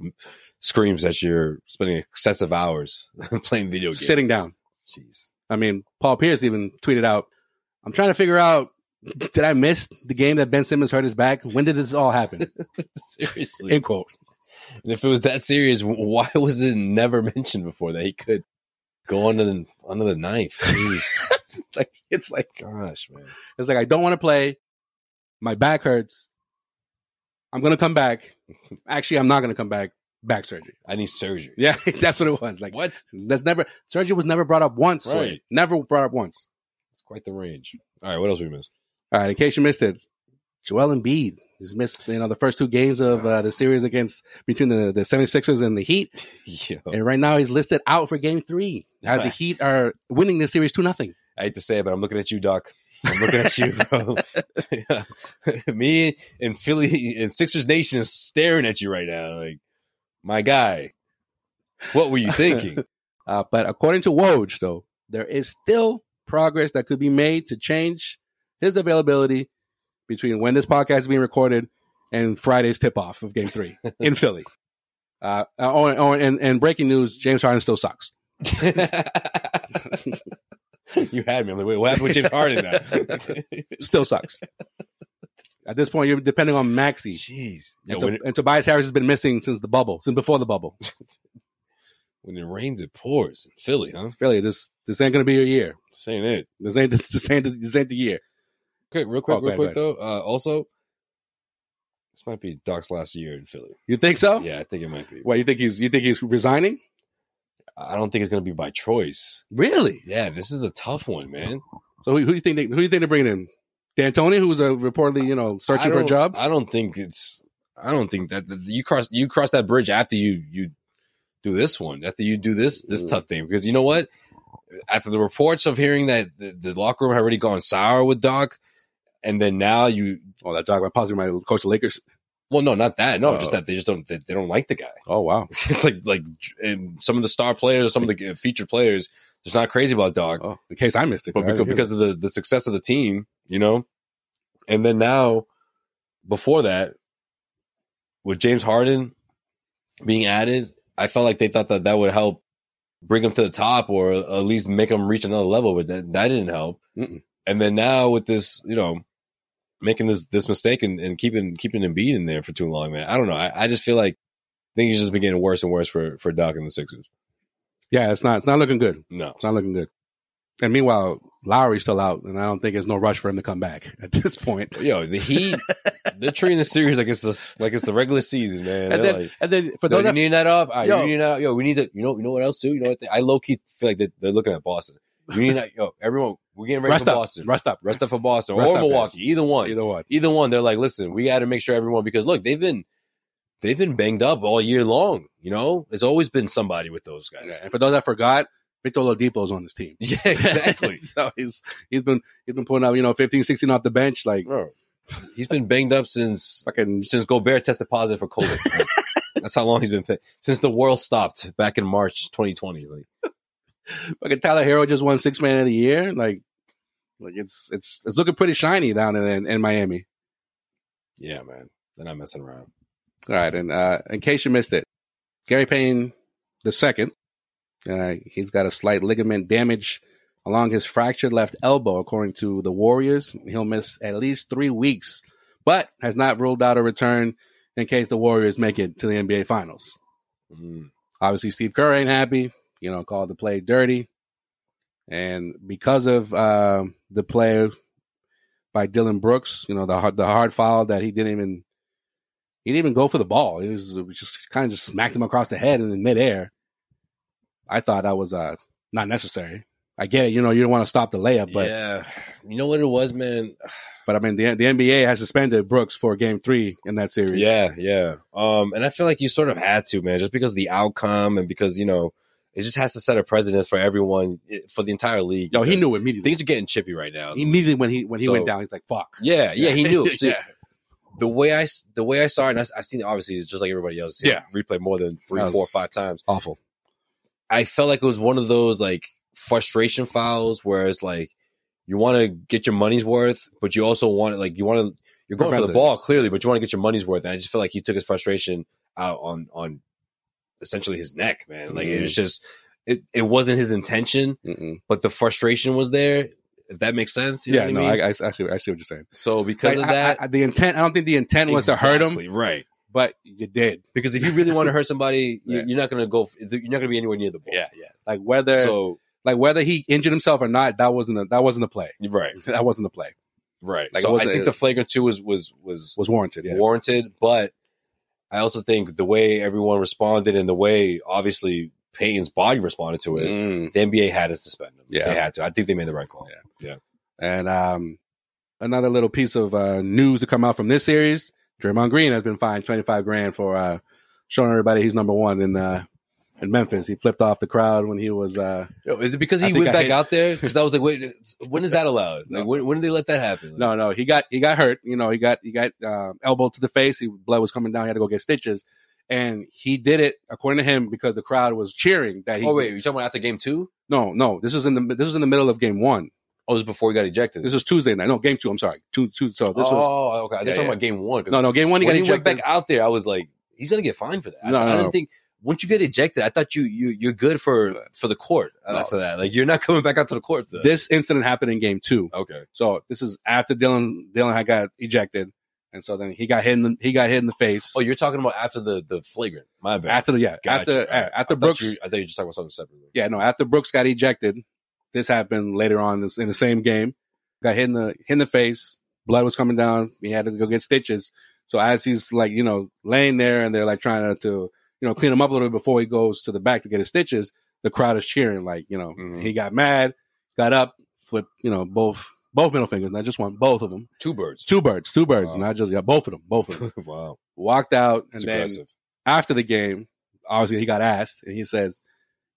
screams that you're spending excessive hours <laughs> playing video games. Sitting down. Jeez. I mean, Paul Pierce even tweeted out, "I'm trying to figure out." Did I miss the game that Ben Simmons hurt his back? When did this all happen? <laughs> Seriously. End quote. And if it was that serious, why <laughs> was it never mentioned before that he could go under the under the knife? <laughs> Like it's like Gosh, man. it's like I don't want to play. My back hurts. I'm gonna come back. Actually, I'm not gonna come back. Back surgery. I need surgery. Yeah, that's what it was. Like What? That's never surgery was never brought up once. Right. Never brought up once. It's quite the range. All right, what else we missed? All right, in case you missed it, Joel Embiid has missed you know the first two games of uh, the series against between the, the 76ers and the Heat. <laughs> Yo, And right now he's listed out for game three. As the <laughs> Heat are winning this series two nothing. I hate to say it, but I'm looking at you, Doc. I'm looking at you, bro. <laughs> Me and Philly and Sixers Nation is staring at you right now. Like, my guy, what were you thinking? Uh, but according to Woj, though, there is still progress that could be made to change his availability between when this podcast is being recorded and Friday's tip off of game three <laughs> in Philly. Uh, oh, and- oh, and, and breaking news, James Harden still sucks. <laughs> you had me. I'm like, wait, what happened with James Harden now? <laughs> Still sucks. At this point, you're depending on Maxey. Jeez. And, Yo, To- it, and Tobias Harris has been missing since the bubble, since before the bubble. when it rains, it pours in Philly, huh? Philly, this this ain't gonna be your year. This ain't it. This ain't this, this ain't this ain't the year. Okay, real quick, Oh, real ahead, quick though. Uh, also, this might be Doc's last year in Philly. You think so? Yeah, I think it might be. What you think he's you think he's resigning? I don't think it's going to be by choice. Really? Yeah, this is a tough one, man. So who, who do you think they, who do you think they're bringing in? D'Antoni, who's uh, reportedly you know searching for a job. I don't think it's. I don't think that that you cross you cross that bridge after you you do this one after you do this this Mm. tough thing because you know what after the reports of hearing that the, the locker room had already gone sour with Doc and then now you Oh, that job possibly might coach the Lakers. well no not that no just Oh. that they just don't they, they don't like the guy Oh wow. <laughs> it's like like and some of the star players some of the uh, featured players just not crazy about Doc Oh, in case I missed it, but because, because of the, the success of the team, you know, and then now before that, with James Harden being added, I felt like they thought that that would help bring him to the top or at least make him reach another level, but that, that didn't help. Mm-mm. And then now with this, you know, making this this mistake and, and keeping keeping Embiid in there for too long, man. I don't know. I, I just feel like things just been getting worse and worse for for Doc and the Sixers. Yeah, it's not it's not looking good. No, It's not looking good. And meanwhile, Lowry's still out, and I don't think there's no rush for him to come back <laughs> at this point. yo, the Heat, <laughs> they're treating the series like it's the like it's the regular season, man. And then, like, and then for Yo, those you that, need that off. Right, Yo. you need that. Yo, we need to. You know. You know what else too? You know what? They, I low key feel like they, they're looking at Boston. You need that. Yo, everyone, we're getting ready rest for up, Boston. rest up, Rest up for Boston Rest or Milwaukee. Either one. either one. Either one. They're like, listen, we got to make sure everyone because look, they've been they've been banged up all year long. You know, there's always been somebody with those guys. Yeah, and for those that forgot, Victor Oladipo's on this team. <laughs> Yeah, exactly. <laughs> so he's he's been he's been putting up you know 15, 16 off the bench like Bro, he's been banged up since fucking since Gobert tested positive for COVID. <laughs> That's how long he's been fit. since the world stopped back in March 2020. Like, fucking Tyler Herro just won six man of the year. Like like it's it's it's looking pretty shiny down in in Miami. yeah, man, they're not messing around. All right, and uh, in case you missed it, Gary Payton the second, uh, he's got a slight ligament damage along his fractured left elbow, according to the Warriors. He'll miss at least three weeks, but has not ruled out a return in case the Warriors make it to the NBA Finals. Mm. Obviously, Steve Kerr ain't happy. You know, called the play dirty, and because of uh, the play by Dillon Brooks, you know the hard- the hard foul that he didn't even he didn't even go for the ball. It was, was just kind of just smacked him across the head in midair. I thought that was uh, not necessary. I get it, you know, you don't want to stop the layup, but yeah, you know what it was, man. but I mean, the the NBA has suspended Brooks for Game Three in that series. Yeah, yeah. Um, and I feel like you sort of had to, man, just because of the outcome and because you know it just has to set a precedent for everyone eh, for the entire league. yo, he knew immediately. things are getting chippy right now. immediately when he when he So- went down, he's like, "Fuck." Yeah, yeah, he <laughs> knew. See, yeah. the way I the way I saw it, and I've, I've seen it obviously just like everybody else. Yeah. replay more than three, four, five times. Awful. I felt like it was one of those like frustration fouls where it's like you want to get your money's worth, but you also want to like you want to you're going for the ball clearly, but you want to get your money's worth. And I just feel like he took his frustration out on on essentially his neck, man. Like it was mm-hmm. just it it wasn't his intention, Mm-mm. but the frustration was there. If that makes sense, you know Yeah, what no, I mean? I, I, see. I see what you're saying. so because Like, of that, the intent. I don't think the intent was to hurt him, right? but you did. Because if you really want to hurt somebody, <laughs> Yeah. you're not going to go. You're not going to be anywhere near the ball. yeah. Yeah. Like whether So like whether he injured himself or not, that wasn't a, that wasn't the play. right, <laughs> That wasn't the play. right. Like, so I think the flagrant two was was was Was warranted. Yeah. warranted, but I also think the way everyone responded and the way obviously Payton's body responded to it, Mm. the NBA had to suspend him. Yeah. they had to. I think they made the right call. Yeah. yeah. And um, another little piece of uh, news to come out from this series: Draymond Green has been fined twenty five grand for uh, showing everybody he's number one in uh, in Memphis. He flipped off the crowd when he was. Uh, is it because he went I back hit- out there? <laughs> Because I was like, wait, when is that allowed? Like, when, when did they let that happen? Like, no, no, he got he got hurt. You know, he got he got uh, elbow to the face. He, blood was coming down. He had to go get stitches, and he did it according to him because the crowd was cheering that he. Oh wait, you talking about after game two? no, no, this is in the this is in the middle of game one. Oh, this was before he got ejected. This was Tuesday night. No, game two. I'm sorry, two two. So this was oh, okay. They're Yeah, talking yeah. about game one. no, no, game one. He when got he went back out there, I was like, he's gonna get fined for that. I- no, I didn't no. think once you get ejected, I thought you you you're good for for the court No. after that. Like you're not coming back out to the court. That. This incident happened in game two. okay, So this is after Dillon Dillon had got ejected. and so then he got hit in the, he got hit in the face. Oh, you're talking about after the the flagrant. My bad. after the yeah Gotcha. after right. uh, I after thought Brooks you- I thought you just talking about something separately. yeah no after Brooks got ejected. This happened later on this, in the same game. Got hit in the hit in the face. Blood was coming down. He had to go get stitches. So as he's like you know laying there and they're like trying to, to you know clean him up a little bit before he goes to the back to get his stitches, the crowd is cheering like you know Mhm. he got mad, got up, flipped you know both both middle fingers, not just one, both of them. Two birds. Two birds, two birds, Wow. not just yeah, both of them, both of them. <laughs> wow. Walked out and then aggressive. after the game, obviously he got asked and he says,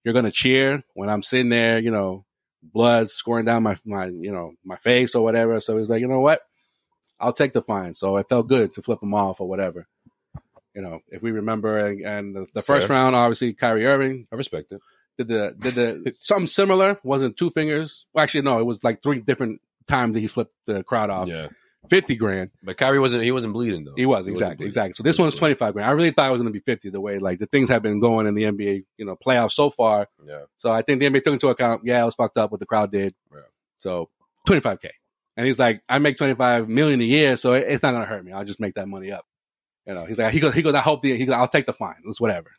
You're gonna cheer when I'm sitting there, you know, blood scoring down my my you know, my face or whatever. So he's like, you know what? I'll take the fine. So it felt good to flip him off or whatever. You know, if we remember and, and the, the first fair. round, obviously Kyrie Irving I respect it. did the did the <laughs> something similar, wasn't two fingers. Well, actually no, it was like three different times that he flipped the crowd off. Yeah. Fifty grand. But Kyrie wasn't he wasn't bleeding though. He was wasn't exactly, exactly. So He this one's twenty five grand. I really thought it was going to be fifty. The way like the things have been going in the NBA, you know, playoffs so far. Yeah. So I think the NBA took into account. Yeah, it was fucked up what the crowd did. Yeah. So twenty five k, and he's like, I make twenty five million a year, so it's not going to hurt me. I'll just make that money up. You know, he's like, he goes, he goes. I hope the, he goes, I'll take the fine. It's whatever.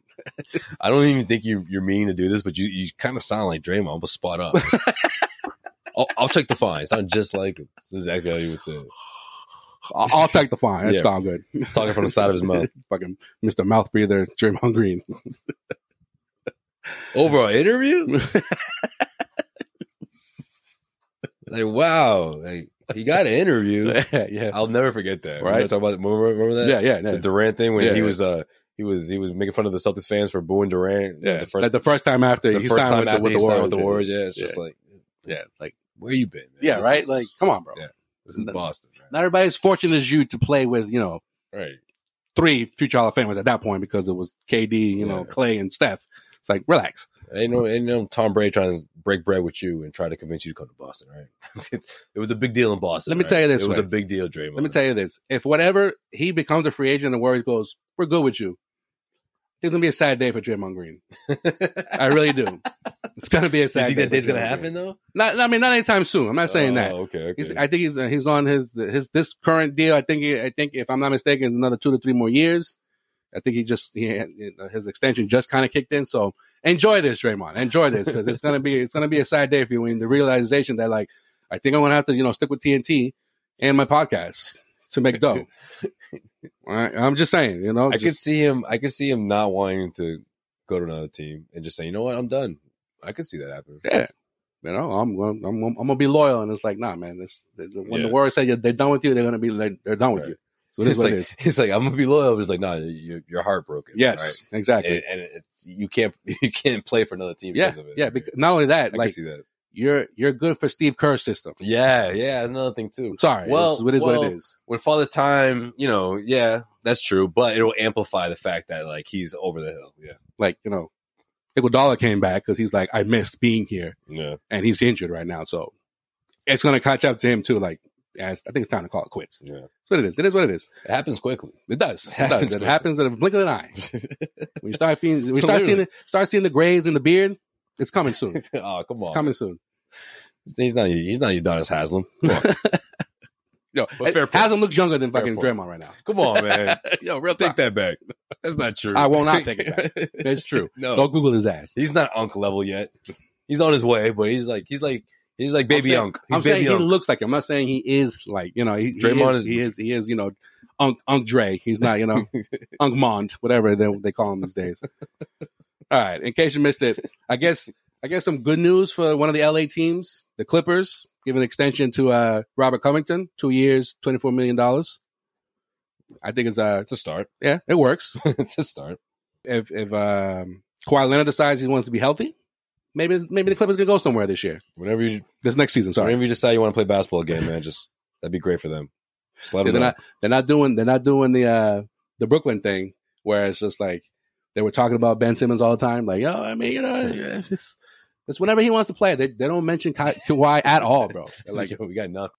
I don't even think you you're meaning to do this, but you you kind of sound like Draymond, but spot up. <laughs> I'll, I'll take the fine. Sound just like him. That's exactly how you would say it. I'll, I'll take the fine. It's Yeah. all good. Talking from the side of his mouth. <laughs> Fucking Mr. Mouth Breather, Draymond Green. <laughs> Over an interview? Like wow, like he got an interview. <laughs> yeah, I'll never forget that. Right. Talk about remember, remember that? yeah, yeah, The. Durant thing when Yeah, he yeah. was uh he was he was making fun of the Celtics fans for booing Durant. yeah. the first like the first time after the he first signed time with, the, after with he the Warriors. with the Warriors. Yeah, it's Yeah. just like Yeah, like where you been? man? yeah, This right. is- like, come on, bro. Yeah. this is No. Boston, Not everybody's fortunate as you to play with you know right? three future Hall of Famers at that point because it was KD, you know, Clay and Steph. It's like relax. Ain't no, ain't no Tom Brady trying to break bread with you and try to convince you to come to Boston, right? <laughs> it was a big deal in Boston. Let me right? tell you this It was a big deal, Draymond. Let me tell you this: if whatever he becomes a free agent, and the Warriors goes, "We're good with you," it's gonna be a sad day for Draymond Green. I really do. <laughs> It's gonna be a sad. you think day that day's gonna Draymond happen Green. though? Not, I mean, not anytime soon. I'm not saying Oh, that. Okay, okay. He's, I think he's he's on his his this current deal. I think he, I think if I'm not mistaken, it's another two to three more years. I think he just he, his extension just kind of kicked in. So enjoy this, Draymond. Enjoy this because it's gonna be it's gonna be a sad day for you when the realization that like I think I'm gonna have to you know stick with TNT and my podcast to make dough. <laughs> Right, I'm just saying, you know, I could see him. I could see him not wanting to go to another team and just say, you know what, I'm done. I could see that happen. yeah. You know, I'm I'm, I'm, I'm gonna be loyal, and it's like, nah, man. This, when Yeah. the Warriors say they're done with you, they're gonna be like, they're done with Right. you. So It's like it is. he's like, I'm gonna be loyal. But it's like, no, you're, you're heartbroken. Yes, right? exactly. and, and it's, you can't <laughs> you can't play for another team yeah, because of it. yeah. Because, not only that, can like see that. you're you're good for Steve Kerr's system. Yeah, yeah, that's another thing too. I'm sorry. Well, Well, it is what well, it is. When Father Time, you know, yeah, that's true, but it'll amplify the fact that like he's over the hill. Yeah, Like you know, Iguodala came back because he's like, I missed being here, yeah. and he's injured right now, so it's gonna catch up to him too. Like, as I think it's time to call it quits. Yeah, That's what it is. It is what it is. it happens quickly. It does. It, Happens does. It happens in a blink of an eye. <laughs> When you start seeing, when you start seeing, the, start seeing the grays in the beard, it's coming soon. It's <laughs> oh, come on, coming soon. he's not. He's not Udonis Haslem. <laughs> Come on, Yo, But fair. Haslam looks younger than Fair fucking point. Draymond right now. come on, man. Yo, real Take talk. that back. That's not true. I will not take it back. That's true. no, Go Google his ass. he's not Unk level yet. He's on his way, but he's like he's like he's like baby saying, Unk. He's I'm saying he looks like him. I'm not saying he is like you know. He, he Draymond is, is- he is. He is. You know, Unk Unk Dre. He's not. You know, <laughs> Unk Mond, whatever they, they call him these days. <laughs> All right. In case you missed it, I guess I guess some good news for one of the LA teams, the Clippers, give an extension to uh, Robert Covington, two years, twenty four million dollars. I think it's uh it's a start. yeah, it works. <laughs> it's a start. if if um, Kawhi Leonard decides he wants to be healthy, maybe maybe the Clippers can go somewhere this year, Whenever you this next season. Sorry. whenever you decide you want to play basketball again, man, just that'd be great for them. Just let See, them they're know. not they're not doing they're not doing the uh the Brooklyn thing where it's just like they were talking about Ben Simmons all the time. Like, yo, I mean, you know, it's, it's whenever he wants to play. They they don't mention Ka- Kawhi at all, bro. They're like <laughs> Yo, we got nothing.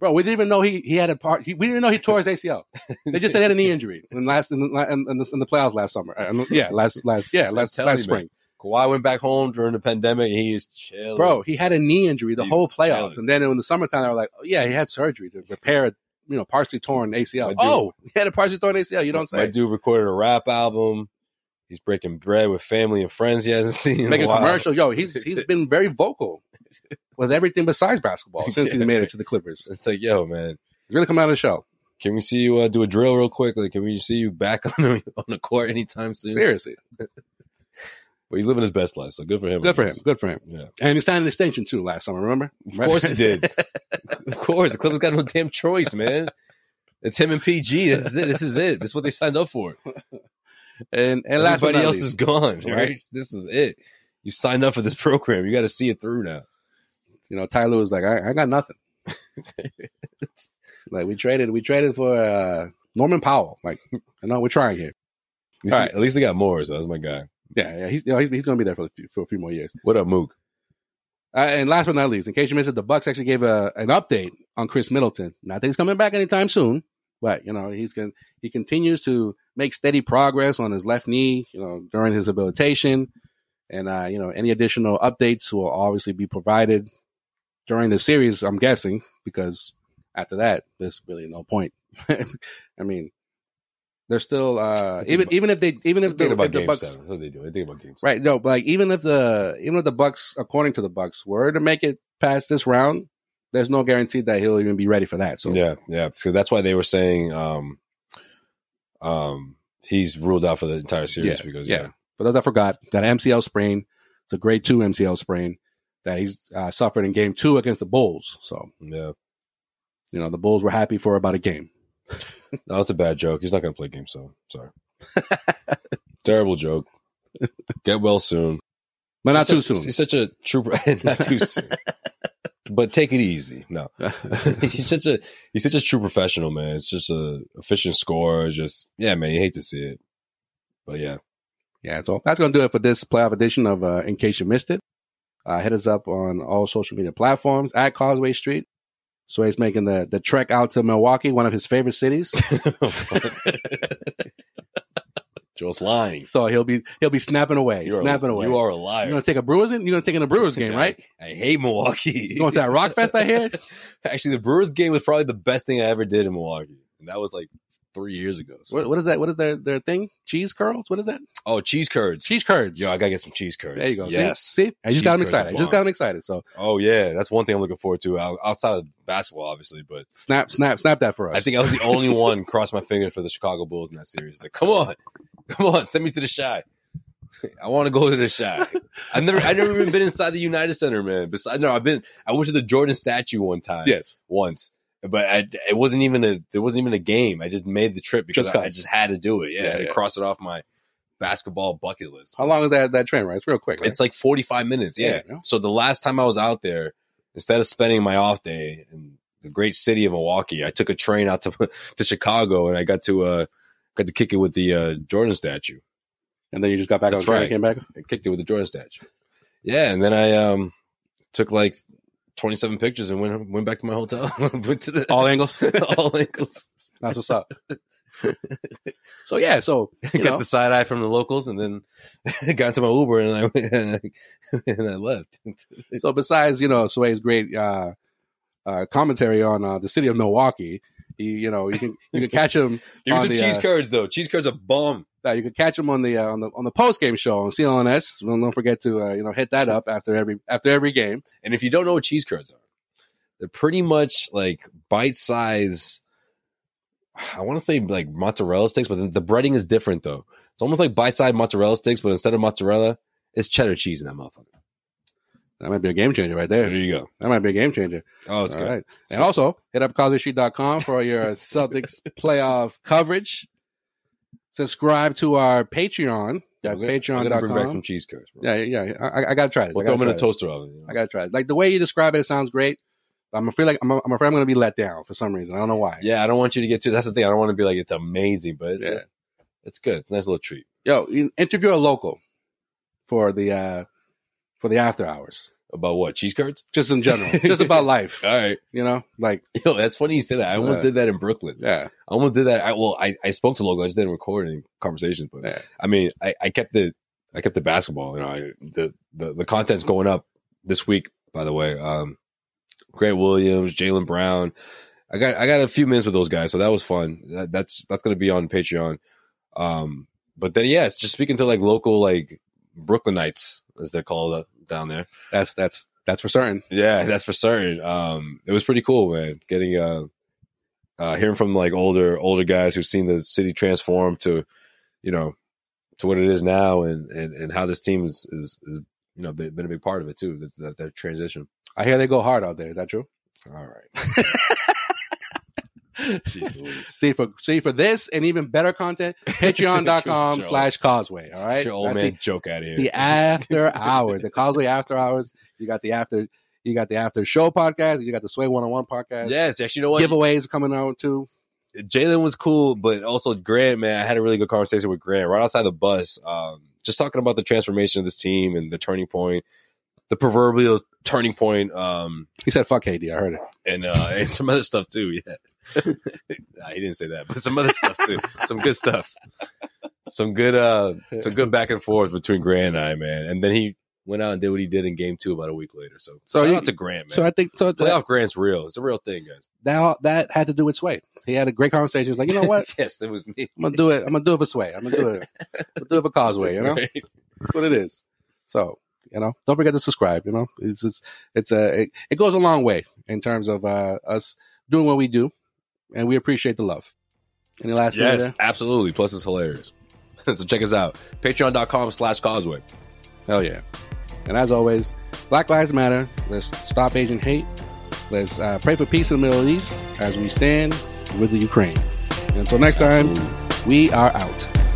bro, we didn't even know he he had a part. He, we didn't even know he tore his ACL. <laughs> They just said he had a knee injury in last in the, in, in the, in the playoffs last summer. Uh, yeah, last last yeah last last spring. Kawhi went back home during the pandemic. And he's chill, Bro, he had a knee injury the He's whole playoffs, chilling. and then in the summertime, they were like, "Oh yeah, he had surgery to repair, you know, partially torn ACL. My dude- oh, he had a partially torn ACL. You don't My say. dude recorded a rap album. He's breaking bread with family and friends he hasn't <laughs> seen. in Making a while. commercials. Yo, he's <laughs> he's been very vocal with everything besides basketball <laughs> since he made it to the Clippers. It's like, yo, man, He's really coming out of the show. can we see you uh, do a drill real quick? Like, can we see you back on the, on the court anytime soon? Seriously. But he's living his best life, so good for him. Good for him. Good for him. Yeah, And he signed an extension too last summer, remember? of course he did. <laughs> of course, the Clippers got no damn choice, man. It's him and PG. This is it. This is it. This is what they signed up for. And and Everybody else least, is gone, Right. right? This is it. You signed up for this program. You got to see it through now. you know, Tyler was like, I, I got nothing. <laughs> like we traded, we traded for uh, Norman Powell. Like, <laughs> you know, we're trying here. At least, All right. at least they got more. So that's my guy. Yeah, yeah, he's you know, he's, he's going to be there for a, few, for a few more years. What up, Mook? Uh, and last but not least, in case you missed it, the Bucks actually gave a an update on Khris Middleton. Not that he's coming back anytime soon, but you know he's going he continues to make steady progress on his left knee. You know during his rehabilitation, and uh, you know any additional updates will obviously be provided during the series. I'm guessing because after that, there's really no point. <laughs> I mean, they're still uh, even about- even if they even if the, if the Bucks seven. What are they doing? They think about game seven. Right. No, but like even if the even if the Bucks, according to the Bucks, were to make it past this round, there's no guarantee that he'll even be ready for that. So Yeah, yeah. So that's why they were saying um, um, he's ruled out for the entire series yeah, because yeah. For those that forgot, that MCL sprain. It's a grade two MCL sprain that he's uh, suffered in Game Two against the Bulls. So yeah. you know the Bulls were happy for about a game. No, that's a bad joke. He's not going to play game seven. Sorry. <laughs> Terrible joke. Get well soon. But not He's too such- soon. He's such a true. <laughs> not too soon. But take it easy. No, <laughs> he's such a he's such a true professional, man. It's just a efficient score. Just yeah, man. You hate to see it, but yeah. Yeah, so that's going to do it for this playoff edition of uh, In Case You Missed It. Uh, hit us up on all social media platforms at Causeway Street. Sway's making the, the trek out to Milwaukee, one of his favorite cities. <laughs> Joe's lying. so he'll be he'll be snapping away, You're a- snapping away. You are a liar. You're gonna take a Brewers in? You're gonna take in a Brewers <laughs> game, right? I, I hate Milwaukee. You going to that Rock Fest? I hear. <laughs> Actually, the Brewers game was probably the best thing I ever did in Milwaukee, and that was like three years ago. So. What, what is that? What is their their thing? Cheese curls? What is that? Oh, cheese curds. Cheese curds. Yo, I gotta get some cheese curds. there you go. See? Yes. See, I just Cheese got him curds excited. I just got him excited. So Oh yeah, that's one thing I'm looking forward to outside of basketball, obviously. But snap, snap, snap that for us. I think I was the only one <laughs> cross my fingers for the Chicago Bulls in that series. Like, come on, come on, send me to the shy. <laughs> I want to go to the shy. <laughs> I've never, I've never even been inside the United Center, man. Besides, no, I've been. I went to the Jordan statue one time. yes. once, but I, it wasn't even a there wasn't even a game. I just made the trip because Just I, I just had to do it. Yeah, Yeah, yeah. cross it off my basketball bucket list. How long is that that train? ride? it's real quick. Right? It's like forty five minutes. Yeah. Yeah. So the last time I was out there, instead of spending my off day in the great city of Milwaukee, I took a train out to <laughs> to Chicago and I got to uh got to kick it with the uh, Jordan statue. and then you just got back on That's train and right. came back. I kicked it with the Jordan statue. Yeah, and then I um took like twenty seven pictures and went went back to my hotel. <laughs> went to the All angles. <laughs> all ankles. That's what's up. <laughs> so yeah, so you got know, the side eye from the locals, and then got into my Uber and I and I left. so besides you know Sway's great uh, uh, commentary on uh, the city of Milwaukee, he, you know you can you can catch him. Give me on some the, cheese uh, curds though. Cheese curds are bomb. Uh, you can catch him on the uh, on the on the post game show on CLNS. Don't, don't forget to uh, you know hit that up after every after every game. And if you don't know what cheese curds are, they're pretty much like bite size. I want to say like mozzarella sticks, but the, the breading is different though. It's almost like bite size mozzarella sticks, but instead of mozzarella, it's cheddar cheese in that motherfucker. That might be a game changer right There there. you go. That might be a game changer. Oh, it's All good. right. And also hit up CausewayStreet.com for your <laughs> Celtics playoff coverage. Subscribe to our Patreon. That's I'm gonna- I'm gonna bring back some cheese curds. Bro. Yeah, yeah. I, I gotta try this. We'll throw them in a toaster oven. you know? I gotta try it. Like the way you describe it, it sounds great. But I'm afraid like I'm, I'm afraid I'm gonna be let down for some reason. I don't know why. Yeah, I don't want you to get too. That's the thing. I don't want to be like it's amazing, but it's Yeah. it's good. It's a nice little treat. Yo, interview a local for the uh for the after hours. About what cheese curds? <laughs> Just in general. just about life. <laughs> All right. You know? Like Yo, that's funny you say that. I almost Yeah. did that in Brooklyn. yeah. I almost did that. I, well, I, I spoke to local. I just didn't record any conversations, but Yeah. I mean, I, I kept the I kept the basketball. You know, I, the the the content's going up this week. By the way, um, Grant Williams, Jaylen Brown, I got I got a few minutes with those guys, so that was fun. That, that's that's gonna be on Patreon. Um, but then yeah, it's just speaking to like local like Brooklynites as they're called uh, down there. That's that's that's for certain. Yeah, that's for certain. Um, it was pretty cool, man. Getting uh, uh, hearing from like older older guys who've seen the city transform to, you know, to what it is now, and and, and how this team is, is, is you know been a big part of it too. That, that, that transition. I hear they go hard out there. Is that true? All right. <laughs> See for see for this and even better content, <laughs> patreon.com slash causeway. All right. Get your old That's man the- joke out of here. the <laughs> after hours, the Causeway after hours. You got the after, you got the after show podcast. You got the Sway One on One podcast. yes, actually, you know what? giveaways coming out too. Jaylen was cool, but also Grant, man, I had a really good conversation with Grant right outside the bus. Um, just talking about the transformation of this team and the turning point, the proverbial turning point, um, He said, "Fuck KD." I heard it. and uh, <laughs> and some other stuff too. Yeah, Nah, he didn't say that, but some other stuff too. Some good stuff. Some good, uh, some good back and forth between Grant and I, man. And then he went out and did what he did in Game Two about a week later. So, So shout you- out to Grant, man. So I think so. That, Playoff Grant's real. It's a real thing, guys. that that had to do with Sway. He had a great conversation. He was like, you know what? <laughs> yes, it was me. I'm gonna do it. I'm gonna do it for Sway. I'm gonna do it. I'm gonna do it for Causeway. You know, <laughs> Right. that's what it is. So you know, don't forget to subscribe. You know, it's it's it's a it, it goes a long way in terms of uh, us doing what we do, and we appreciate the love. Any last Yes, absolutely. Plus, it's hilarious. <laughs> so check us out. Patreon.com slash causeway. Hell yeah. And as always, Black Lives Matter. Let's stop Asian hate. Let's uh, pray for peace in the Middle East as we stand with the Ukraine. And until next time, we are out.